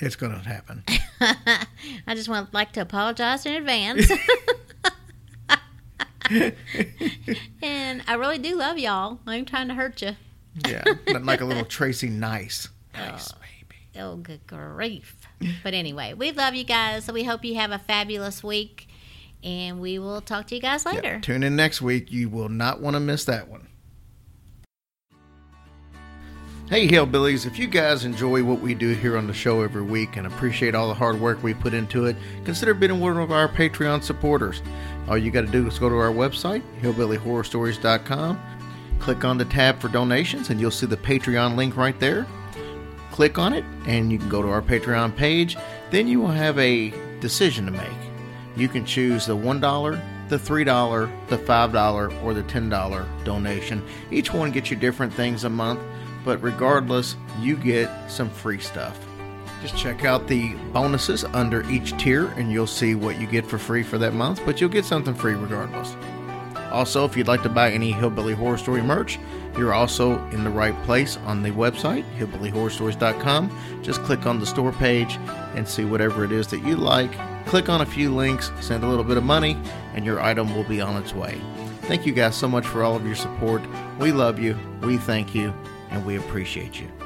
It's going to happen. I just want like to apologize in advance. and I really do love y'all. I'm trying to hurt you. Yeah, like a little Tracy Nice. Nice baby. Oh, Oh, good grief. But anyway, we love you guys. So we hope you have a fabulous week. And we will talk to you guys later. Tune in next week. You will not want to miss that one. Hey, Hillbillies, if you guys enjoy what we do here on the show every week and appreciate all the hard work we put into it, consider being one of our Patreon supporters. All you got to do is go to our website, hillbillyhorrorstories.com, click on the tab for donations, and you'll see the Patreon link right there. Click on it, and you can go to our Patreon page. Then you will have a decision to make. You can choose the $1, the $3, the $5, or the $10 donation. Each one gets you different things a month, but regardless, you get some free stuff. Just check out the bonuses under each tier and you'll see what you get for free for that month, but you'll get something free regardless. Also, if you'd like to buy any Hillbilly Horror Story merch, you're also in the right place on the website, hillbillyhorrorstories.com. Just click on the store page and see whatever it is that you like. Click on a few links, send a little bit of money, and your item will be on its way. Thank you guys so much for all of your support. We love you, we thank you, and we appreciate you.